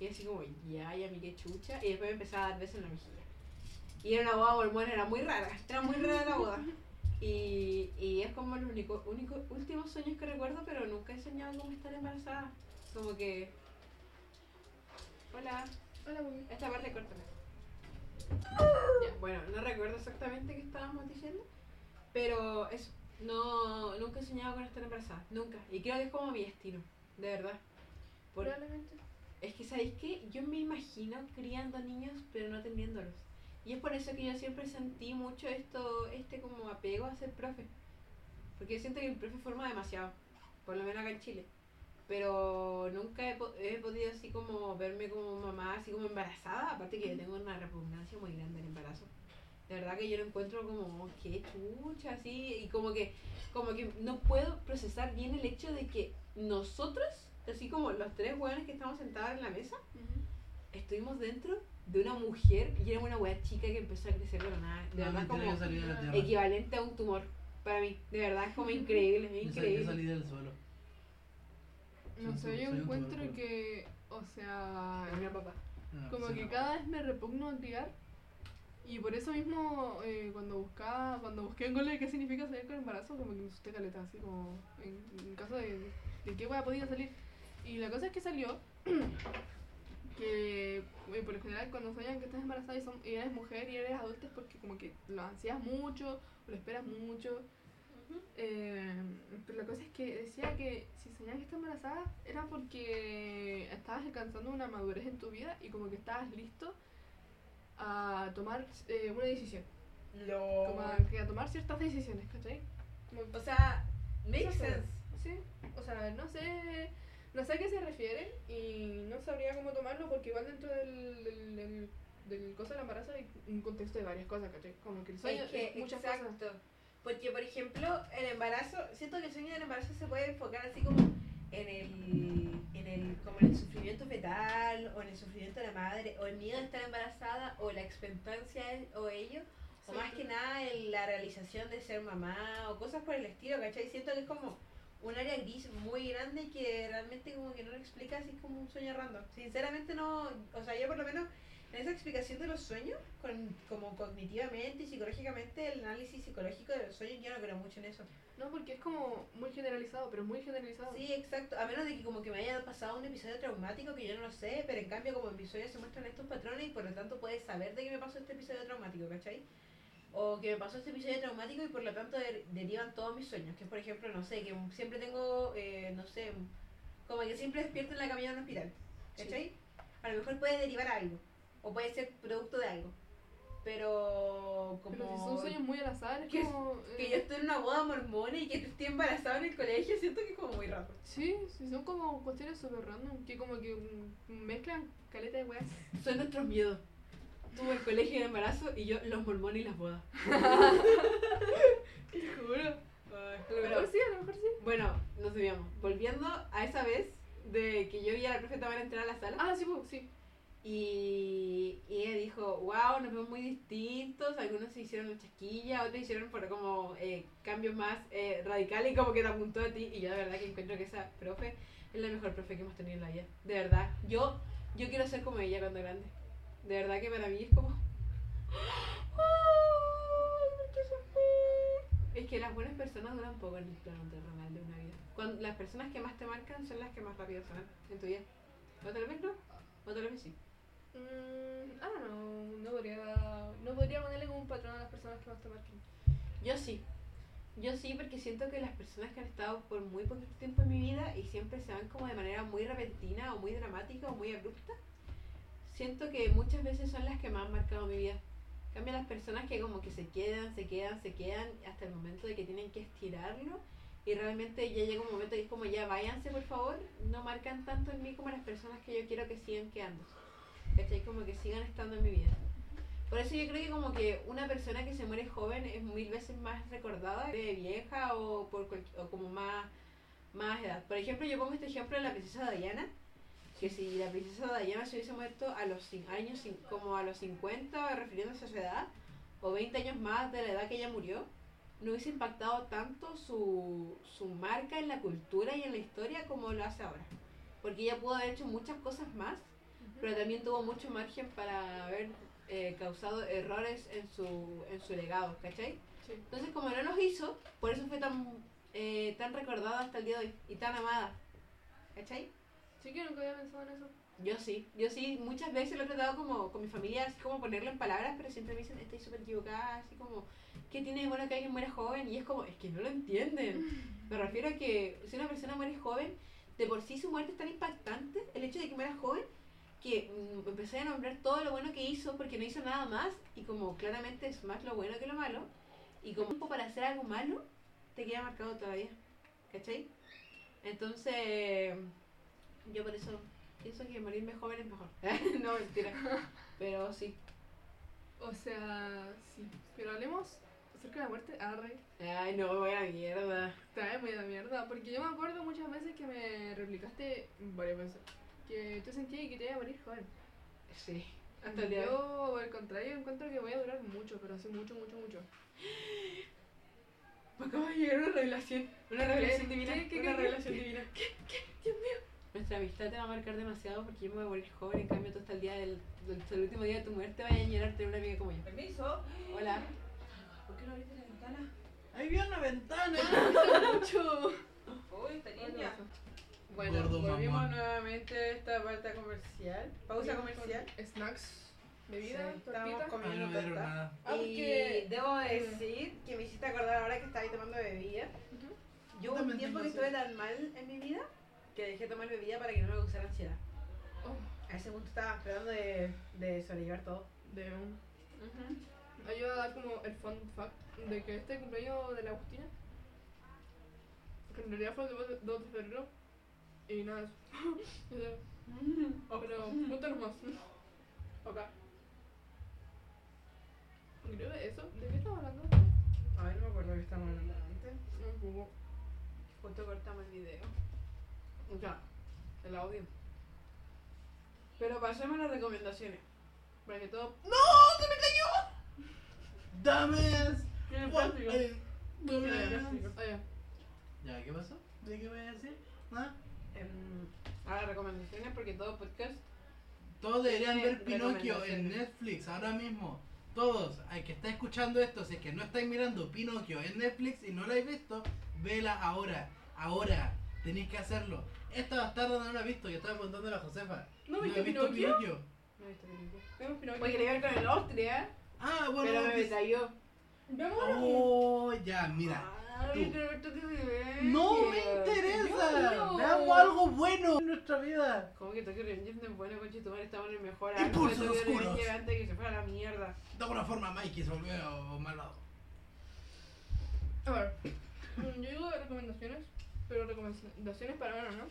Y así como, ya, ya, mi qué chucha. Y después me empezaba a dar besos en la mejilla. Y era una boda mormona, era muy rara. Era muy rara la boda. Y, y es como los únicos único, últimos sueños que recuerdo, pero nunca he soñado como estar embarazada. Como que... Hola. Hola, muy Esta parte córtala. Ya, bueno, no recuerdo exactamente qué estábamos diciendo, pero eso, no, nunca he soñado con estar embarazada, nunca. Y creo que es como mi destino, de verdad. Por- Probablemente. es que, ¿sabéis qué? Yo me imagino criando niños, pero no teniéndolos. Y es por eso que yo siempre sentí mucho esto, este como apego a ser profe. Porque yo siento que el profe forma demasiado, por lo menos acá en Chile. Pero nunca he, po- he podido así como verme como mamá, así como embarazada. Aparte que yo tengo una repugnancia muy grande al embarazo. De verdad que yo lo encuentro como, qué chucha, así. Y como que, como que no puedo procesar bien el hecho de que nosotros, así como los tres hueones que estamos sentados en la mesa, estuvimos dentro de una mujer y era una wea chica que empezó a crecer de la nada. De No, verdad, como de equivalente a un tumor para mí. De verdad, es como increíble, es sal- yo increíble. salí del suelo. No sé, yo encuentro que, o sea, Mira, papá. No, como que cada vez me repugno criar. Y por eso mismo, eh, cuando buscaba, cuando busqué en Google qué significa salir con embarazo, como que me asusté caleta, así como, en, en caso de, de qué hueá podía salir. Y la cosa es que salió que, eh, por lo general, cuando sueñan que estás embarazada y, son, y eres mujer y eres adulta es porque como que lo ansías mucho, lo esperas mucho. Eh, pero la cosa es que decía que si soñabas que estás embarazada era porque estabas alcanzando una madurez en tu vida y como que estabas listo a tomar eh, una decisión. Como a, que a tomar ciertas decisiones, ¿cachai? Como- O sea, makes sense. Sí, o sea, no sé, no sé a qué se refieren y no sabría cómo tomarlo porque igual dentro del, del, del, del cosa del embarazo hay un contexto de varias cosas, ¿cachai? Como que el sueño Es que, es muchas exacto. cosas. Porque, por ejemplo, el embarazo, siento que el sueño del embarazo se puede enfocar así como en el, en el, como en el sufrimiento fetal, o en el sufrimiento de la madre, o el miedo de estar embarazada, o la expectancia o ello, o más que nada en la realización de ser mamá, o cosas por el estilo, ¿cachai? Siento que es como un área gris muy grande que realmente como que no lo explica así como un sueño random. Sinceramente no, o sea, yo por lo menos en esa explicación de los sueños, con, como cognitivamente y psicológicamente, el análisis psicológico de los sueños, yo no creo mucho en eso. No, porque es como muy generalizado, pero muy generalizado. Sí, exacto. A menos de que como que me haya pasado un episodio traumático que yo no lo sé, pero en cambio como en mis sueños se muestran estos patrones y por lo tanto puedes saber de que me pasó este episodio traumático, ¿cachai? O que me pasó este episodio traumático y por lo tanto der- derivan todos mis sueños. Que por ejemplo, no sé, que siempre tengo, eh, no sé, como que siempre despierto en la camilla de un hospital, ¿cachai? A lo mejor puede derivar algo, o puede ser producto de algo. Pero como... Pero si son sueños muy al azar, es Que- como... Que eh, yo estoy en una boda mormona y que estoy embarazada en el colegio, siento que es como muy raro. Sí, sí, son como cuestiones súper random, que como que mm, mezclan caleta de weas. Son nuestros miedos. Tuvo el colegio de embarazo y yo los mormones y las bodas. Te juro. A lo mejor sí, a lo mejor sí. Bueno, nos desviamos. Volviendo a esa vez de que yo vi a la profe Tamara entrar a la sala Ah, sí, pues, sí. Y, y ella dijo, wow, nos vemos muy distintos, algunos se hicieron la chasquilla, otros hicieron por como eh, cambios más eh, radicales y como que te apuntó a ti y yo de verdad que encuentro que esa profe es la mejor profe que hemos tenido en la vida. De verdad, yo, yo quiero ser como ella cuando grande. De verdad que para mí es como... Es que las buenas personas duran poco en el plano terrenal de una vida. Cuando, las personas que más te marcan son las que más rápido van en tu vida. O tal vez no, o tal sí. Mm, ah, no, no podría, no podría ponerle como un patrón a las personas que marquen. Yo sí. Yo sí, porque siento que las personas que han estado por muy poco tiempo en mi vida y siempre se van como de manera muy repentina o muy dramática o muy abrupta, siento que muchas veces son las que más han marcado mi vida. En cambio, las personas que como que se quedan, se quedan, se quedan hasta el momento de que tienen que estirarlo y realmente ya llega un momento que es como ya váyanse por favor, no marcan tanto en mí como las personas que yo quiero que sigan quedando. ¿Cachai? Como que sigan estando en mi vida. Por eso yo creo que como que una persona que se muere joven es mil veces más recordada de vieja o por o como más, más edad. Por ejemplo, yo pongo este ejemplo de la princesa Diana, que si la princesa Diana se hubiese muerto a los años, como a los 50, refiriéndose a su edad, o 20 años más de la edad que ella murió, no hubiese impactado tanto su, su marca en la cultura y en la historia como lo hace ahora. Porque ella pudo haber hecho muchas cosas más, pero también tuvo mucho margen para haber eh, causado errores en su, en su legado, ¿cachai? Sí. Entonces, como no los hizo, por eso fue tan, eh, tan recordada hasta el día de hoy y tan amada, ¿cachai? Sí que nunca había pensado en eso. Yo sí, yo sí, muchas veces lo he tratado como con mi familia, así como ponerlo en palabras, pero siempre me dicen, estoy súper equivocada, así como, ¿qué tiene de bueno que alguien muera joven? Y es como, es que no lo entienden. Me refiero a que si una persona muere joven, de por sí su muerte es tan impactante, el hecho de que muera joven, que mm, empecé a nombrar todo lo bueno que hizo porque no hizo nada más y como claramente es más lo bueno que lo malo, y como tiempo para hacer algo malo, te queda marcado todavía, ¿cachai? Entonces, yo por eso pienso que morirme joven es mejor. no, mentira. Pero sí. O sea, sí. Pero hablemos acerca de la muerte. Arre. Ay, no, voy a la mierda. Trae muy de mierda. Porque yo me acuerdo muchas veces que me replicaste varias veces. Que tú sentías que te iba a morir joven. Sí. Hasta el día. Yo, al contrario, encuentro que voy a durar mucho, pero así mucho, mucho, mucho. Me acaba de llegar una revelación. Una revelación ¿Qué? divina. ¿Qué? ¿Qué? una ¿Qué? revelación divina. Dios mío. Nuestra amistad te va a marcar demasiado porque yo me voy a morir joven. En cambio, tú hasta el día del, del- hasta el último día de tu muerte vayas a añorar tener una amiga como yo. Permiso. Hola. ¿Por qué no abriste la ventana? Ahí viene una ventana. Mucho. Uy, está niña. Bueno, Gordo volvimos nuevamente a esta parte comercial. Pausa comercial. Snacks, bebida, Sí, mí comiendo no dieron torta. nada. Ah, y debo decir que me hiciste acordar ahora que estaba ahí tomando bebida. Yo hubo un tiempo que estuve tan mal en mi vida que dejé de tomar bebida para que no me causara ansiedad. Oh, A ese punto estaba tratando de, de sobrellevar todo. de un. Ayuda a dar como el fun fact de que este cumpleaños de la Agustina, que en realidad fue el 2 de 2 de febrero, y nada, eso. Sea, Pero cuéntanos más. Ok. Creo que eso. ¿De qué estamos hablando? A ver, no me acuerdo que estábamos hablando antes. Poco. Justo cortamos el video. O sea, el audio. Pero pasemos a las recomendaciones. Para que todo. ¡Dames! Tiene What? plástico. Eh, Tiene dames. plástico. Ah, ya. Ya, ¿qué pasó? ¿De qué voy a decir? ¿Nada? Em, ahora recomendaciones porque todo podcast. Todos deberían ver Pinocchio en. Netflix ahora mismo. Todos, al que está escuchando esto, si es que no estáis mirando Pinocchio en Netflix y no lo habéis visto, vela ahora. Ahora. Tenéis que hacerlo. Esta bastarda no la ha visto, yo estaba preguntándole a Josefa. ¿No he viste visto Pinocchio? Pinocchio. No he visto Pinocchio. Vemos Pinocchio. Pues quería ver con el Austria, Ah, bueno. pero me detalló. Vemos Oh, ya, mira. Ay, tú. pero esto que me ve. No me interesa. Veamos algo bueno en nuestra vida. ¿Cómo que Tokyo Revengers no es bueno, conchetumare? Estamos en el mejor Impulsos de Tokyo oscuros. Antes de que se fuera a la mierda. De alguna forma Mikey se volvió malvado. A ver. mm, Yo digo recomendaciones, pero recomendaciones para verano, ¿no?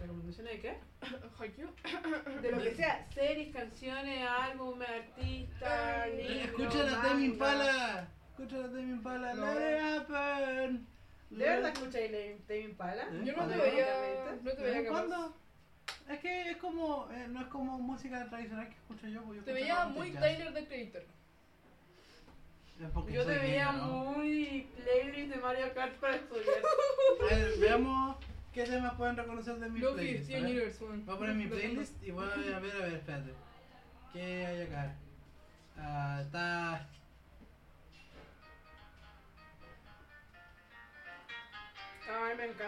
¿Recomendaciones de qué? Haikyuu. De lo que sea, series, canciones, álbumes, artistas, libros, Escucha la Tame manga. Impala. Escucha la Tame Impala. No. Let it happen. ¿De verdad escucháis la Tame Impala? ¿Eh? Yo no ¿Cuándo? te veía. No te ¿De veía capaz. cuando? Es que es como, eh, no es como música tradicional que escucho yo. Pues yo Te veía muy jazz. Tyler the Creator. Porque Yo te veía muy playlist de Mario Kart para estudiar. A ver, veamos qué temas pueden reconocer de mi Luffy, playlist. a ver. Voy a poner mi Lo playlist y voy a ver, a ver, a ver, espérate. ¿Qué hay acá? Ah, está.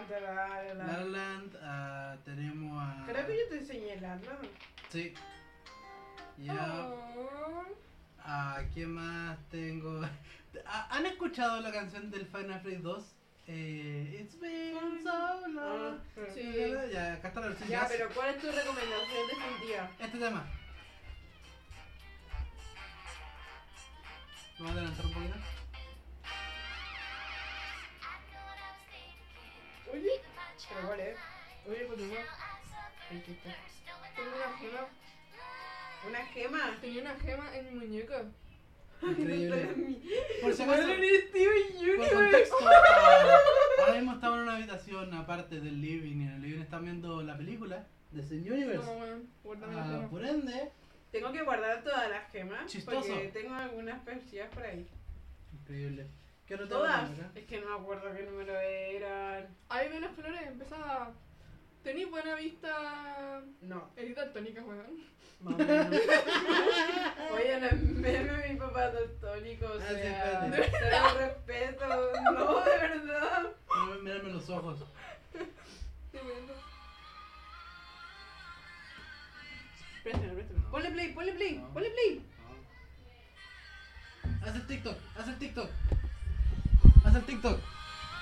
La La la. Land, ah, tenemos a. Creo que yo te enseñé la, ¿no? Sí. Ya. Ah. Ah, ¿qué más tengo? Ah, ¿Han escuchado la canción del Final Fantasy 2? Eh, It's been so long. Sí. Ya, acá está la versión Ya, pero ¿cuál es tu recomendación definitiva? Este tema. Vamos a adelantar un poquito. Pero cuál es? oye, continúa. El que está. Tengo una gema. ¿Una gema? Tenía una gema en mi muñeca. Increíble. Por si acaso, Steven por Universe. contexto, ah, ahora mismo estamos en una habitación aparte del living y en el living están viendo la película de Sin Universe. No, la Ah, por ende, Tengo que guardar todas las gemas. Chistoso. Porque tengo algunas persigas por ahí. increíble. ¿Qué otro Todas. Es que no me acuerdo qué número eran. Ahí ve las flores, empezaba. Tenís buena vista. No, Edita tónica, weón. Oye, no es meme mi papá daltónico, o Ah, sí, sea, espérate. cero respeto. No, de verdad. Mírame- Mírame los ojos. Estoy. Préstame, préstame. Ponle play, ponle play, No. ponle play. Haz el TikTok, haz el TikTok. Haz el TikTok.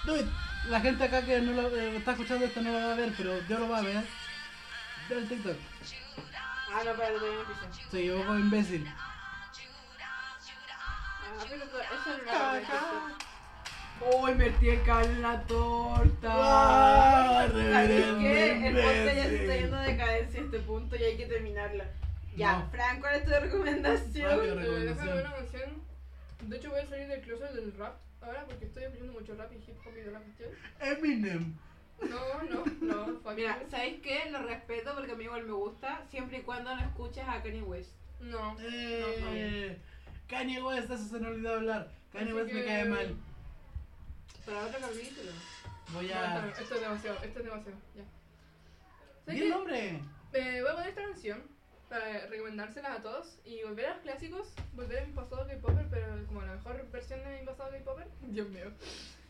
Do it. La gente acá que no lo, eh, está escuchando esto no lo va a ver, pero yo lo voy a ver. Da el TikTok. Ah, no, espérate, todavía no empieza. Se equivocó, imbécil. Ah, pero eso no. Oh, invertí el cable en la torta. Ah, ¿Sabes qué? El podcast ya se está yendo de decadencia a este punto y hay que terminarla. Ya, No. Frank, ¿cuál es tu recomendación? Rápido. Recomendación. una canción. De hecho, voy a salir del closet del rap ahora porque estoy escuchando mucho rap y hip hop y de la cuestión. Eminem. No, no, no. fuck Mira, you. ¿sabes qué? Lo respeto porque a mí igual me gusta, siempre y cuando no escuches a Kanye West. No. Eh, Kanye West, eso se me olvidó hablar. Kanye Así West me cae mal. Para otro capítulo. Voy No, a. está- esto es demasiado, esto es demasiado. Ya. ¿Sabes Di el qué? nombre. Eh, voy a poner esta canción para recomendárselas a todos y volver a los clásicos, volver a mi pasado K-Popper, pero como la mejor versión de mi pasado K-Popper. Dios mío.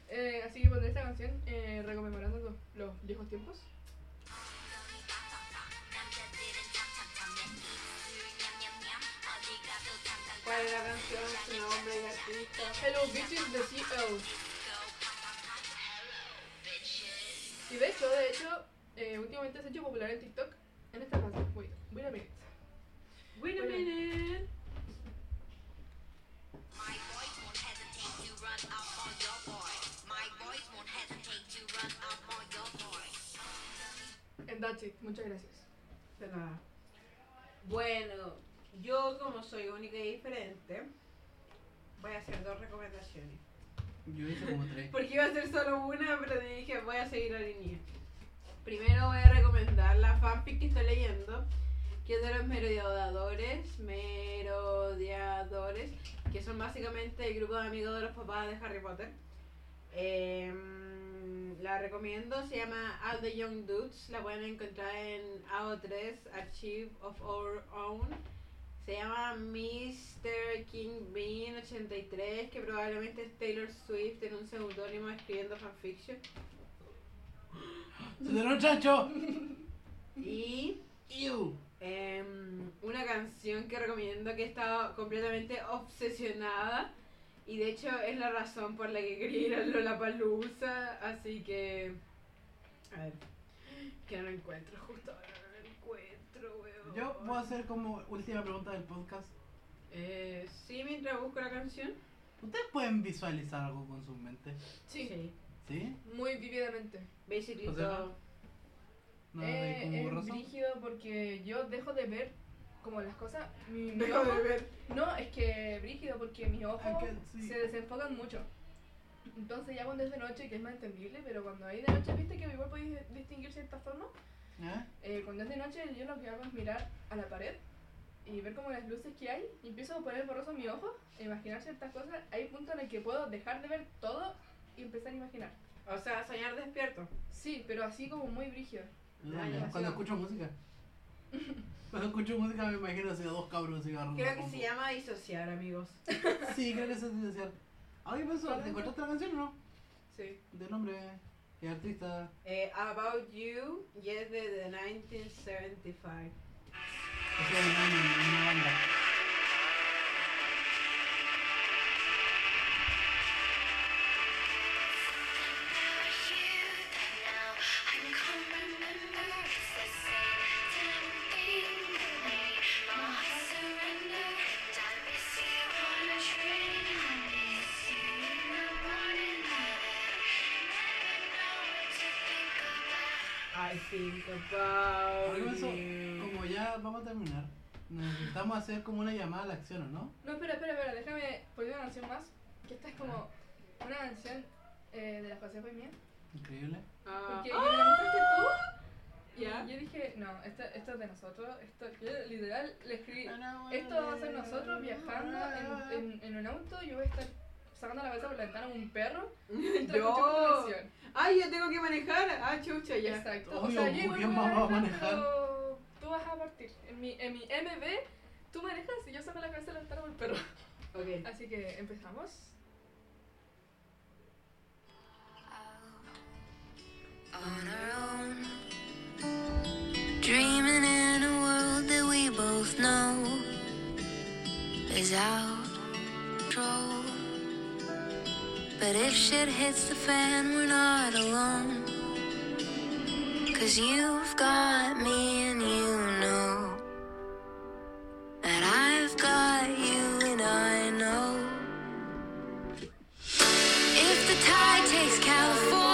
Eh, así que pondré esta canción eh, recomemorando los, los viejos tiempos. ¿Cuál es la canción? Su nombre y artista. Hello Bitches de CL. Y de hecho, de hecho, eh, últimamente se ha hecho popular en TikTok en esta canción. Wait, wait a minute. Wait a minute. My boys won't hesitate to run up on your boy. My boys won't hesitate to run up on your boy. And that's it. Muchas gracias. De nada. Bueno, yo como soy única y diferente, voy a hacer dos recomendaciones. Yo hice como tres. Porque iba a ser solo una, pero dije voy a seguir la línea. Primero voy a recomendar la fanfic que estoy leyendo, que es de los merodeadores, merodeadores, que son básicamente el grupo de amigos de los papás de Harry Potter. Em, la recomiendo, se llama All the Young Dudes, la pueden encontrar en AO3, Archive of Our Own. Se llama Mr. King Bean 83, que probablemente es Taylor Swift en un seudónimo escribiendo fanfiction. ¡Se dio un chacho! Y ¡Ew! Em, una canción que recomiendo que he estado completamente obsesionada. Y de hecho es la razón por la que quería ir a Lollapalooza. Así que. A ver. Que no lo encuentro, justo ahora no lo encuentro, weón. Yo voy a hacer como última pregunta del podcast. Eh, sí, mientras busco la canción. ¿Ustedes pueden visualizar algo con su mente? Sí, ¿Sí? muy vividamente. Basically O sea, todo. ¿No de Eh, como es brígido porque yo dejo de ver como las cosas. Mi, mi Dejo de ojo- ver. No, es que brígido porque mis ojos se desenfocan mucho. Entonces ya cuando es de noche, que es más entendible, pero cuando hay de noche, viste que igual podéis distinguir ciertas formas. ¿Eh? Eh, cuando es de noche, yo lo que hago es mirar a la pared y ver como las luces que hay y empiezo a poner borroso mi ojo e imaginar ciertas cosas. Hay puntos en el que puedo dejar de ver todo y empezar a imaginar. O sea, soñar despierto. Sí, pero así como muy brígido. Ah, Ah, ya. Cuando escucho música. Cuando escucho música me imagino así a dos cabros cigarros. Creo que se llama disociar, amigos. Sí, creo que eso es decir. ¿Alguien pensó? ¿Te encontraste la canción o no? Sí. De nombre y artista. Eh, About You y es de The 1975. O sea, un año, una banda. Think about you. como ya vamos a terminar, Necesitamos hacer como una llamada a la acción, ¿o no? No, espera, espera, espera, déjame poner una canción más. Que esta es como una canción eh, de la Josefa y mía. Increíble. Ah, Porque que me la mostraste tú. Y Ya. yo dije, no, esto, esto es de nosotros. Esto, yo literal le escribí. Esto va a ser nosotros viajando en, en, en un auto. Yo voy a estar sacando la cabeza por la ventana como un perro. Mientras Yo. escuchamos. Ay, yo tengo que manejar. Ah, chucha, ya. Exacto. O Obvio, sea, yo igual ¿quién voy más va a manejar? pero tú vas a partir. En mi, en mi MB, tú manejas y yo saco la cabeza de la ventana como el perro. Ok. Así que empezamos. on our own. Dreaming in a world that we both know is out of control. But if shit hits the fan, we're not alone. Cause you've got me and you know that I've got you and I know. If the tide takes California,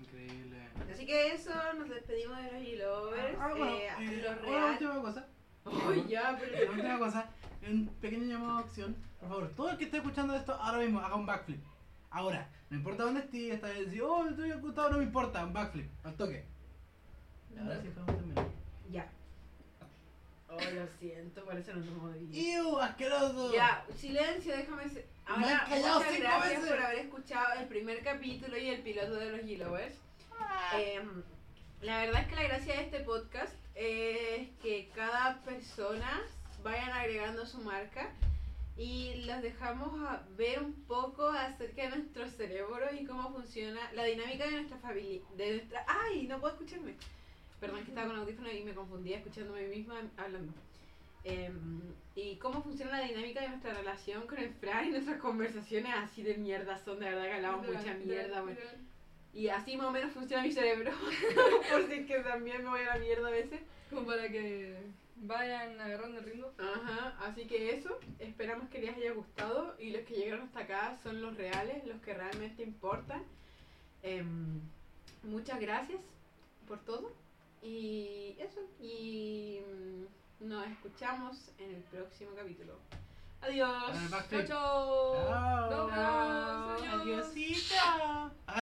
Increíble. Así que eso, nos despedimos de los e-lovers. Ah, bueno, eh, eh, los una real. última cosa. Ay, ya, La pero. última cosa, un pequeño llamado a acción. Por favor, todo el que esté escuchando esto ahora mismo, haga un backflip. Ahora, no importa dónde esté, está bien, si, oh, estoy acostado, no me importa, un backflip, al toque. Ahora sí podemos terminar. Ya. Oh, lo siento, por eso no video. ¡Ew, asqueroso! Ya, silencio, déjame. Me Ahora, muchas gracias veces. por haber escuchado el primer capítulo y el piloto de los Yellowers. Em, la verdad es que la gracia de este podcast es que cada persona vayan agregando su marca y los dejamos a ver un poco acerca de nuestro cerebro y cómo funciona la dinámica de nuestra familia. De nuestra... ¡Ay! No puedo escucharme. Perdón, que estaba con audífono y me confundía escuchándome a mí misma hablando. Em, y cómo funciona la dinámica de nuestra relación con el Fran y nuestras conversaciones así de mierda son, de verdad que hablamos mucha mierda, güey. literal. Y así más o menos funciona mi cerebro. Por si es que también me voy a la mierda a veces. Como para que vayan agarrando el ritmo. Ajá, así que eso. Esperamos que les haya gustado. Y los que llegaron hasta acá son los reales, los que realmente importan. Em, muchas gracias por todo. Y eso. Y mm, nos escuchamos en el próximo capítulo. Adiós. Chao, chao. Chao.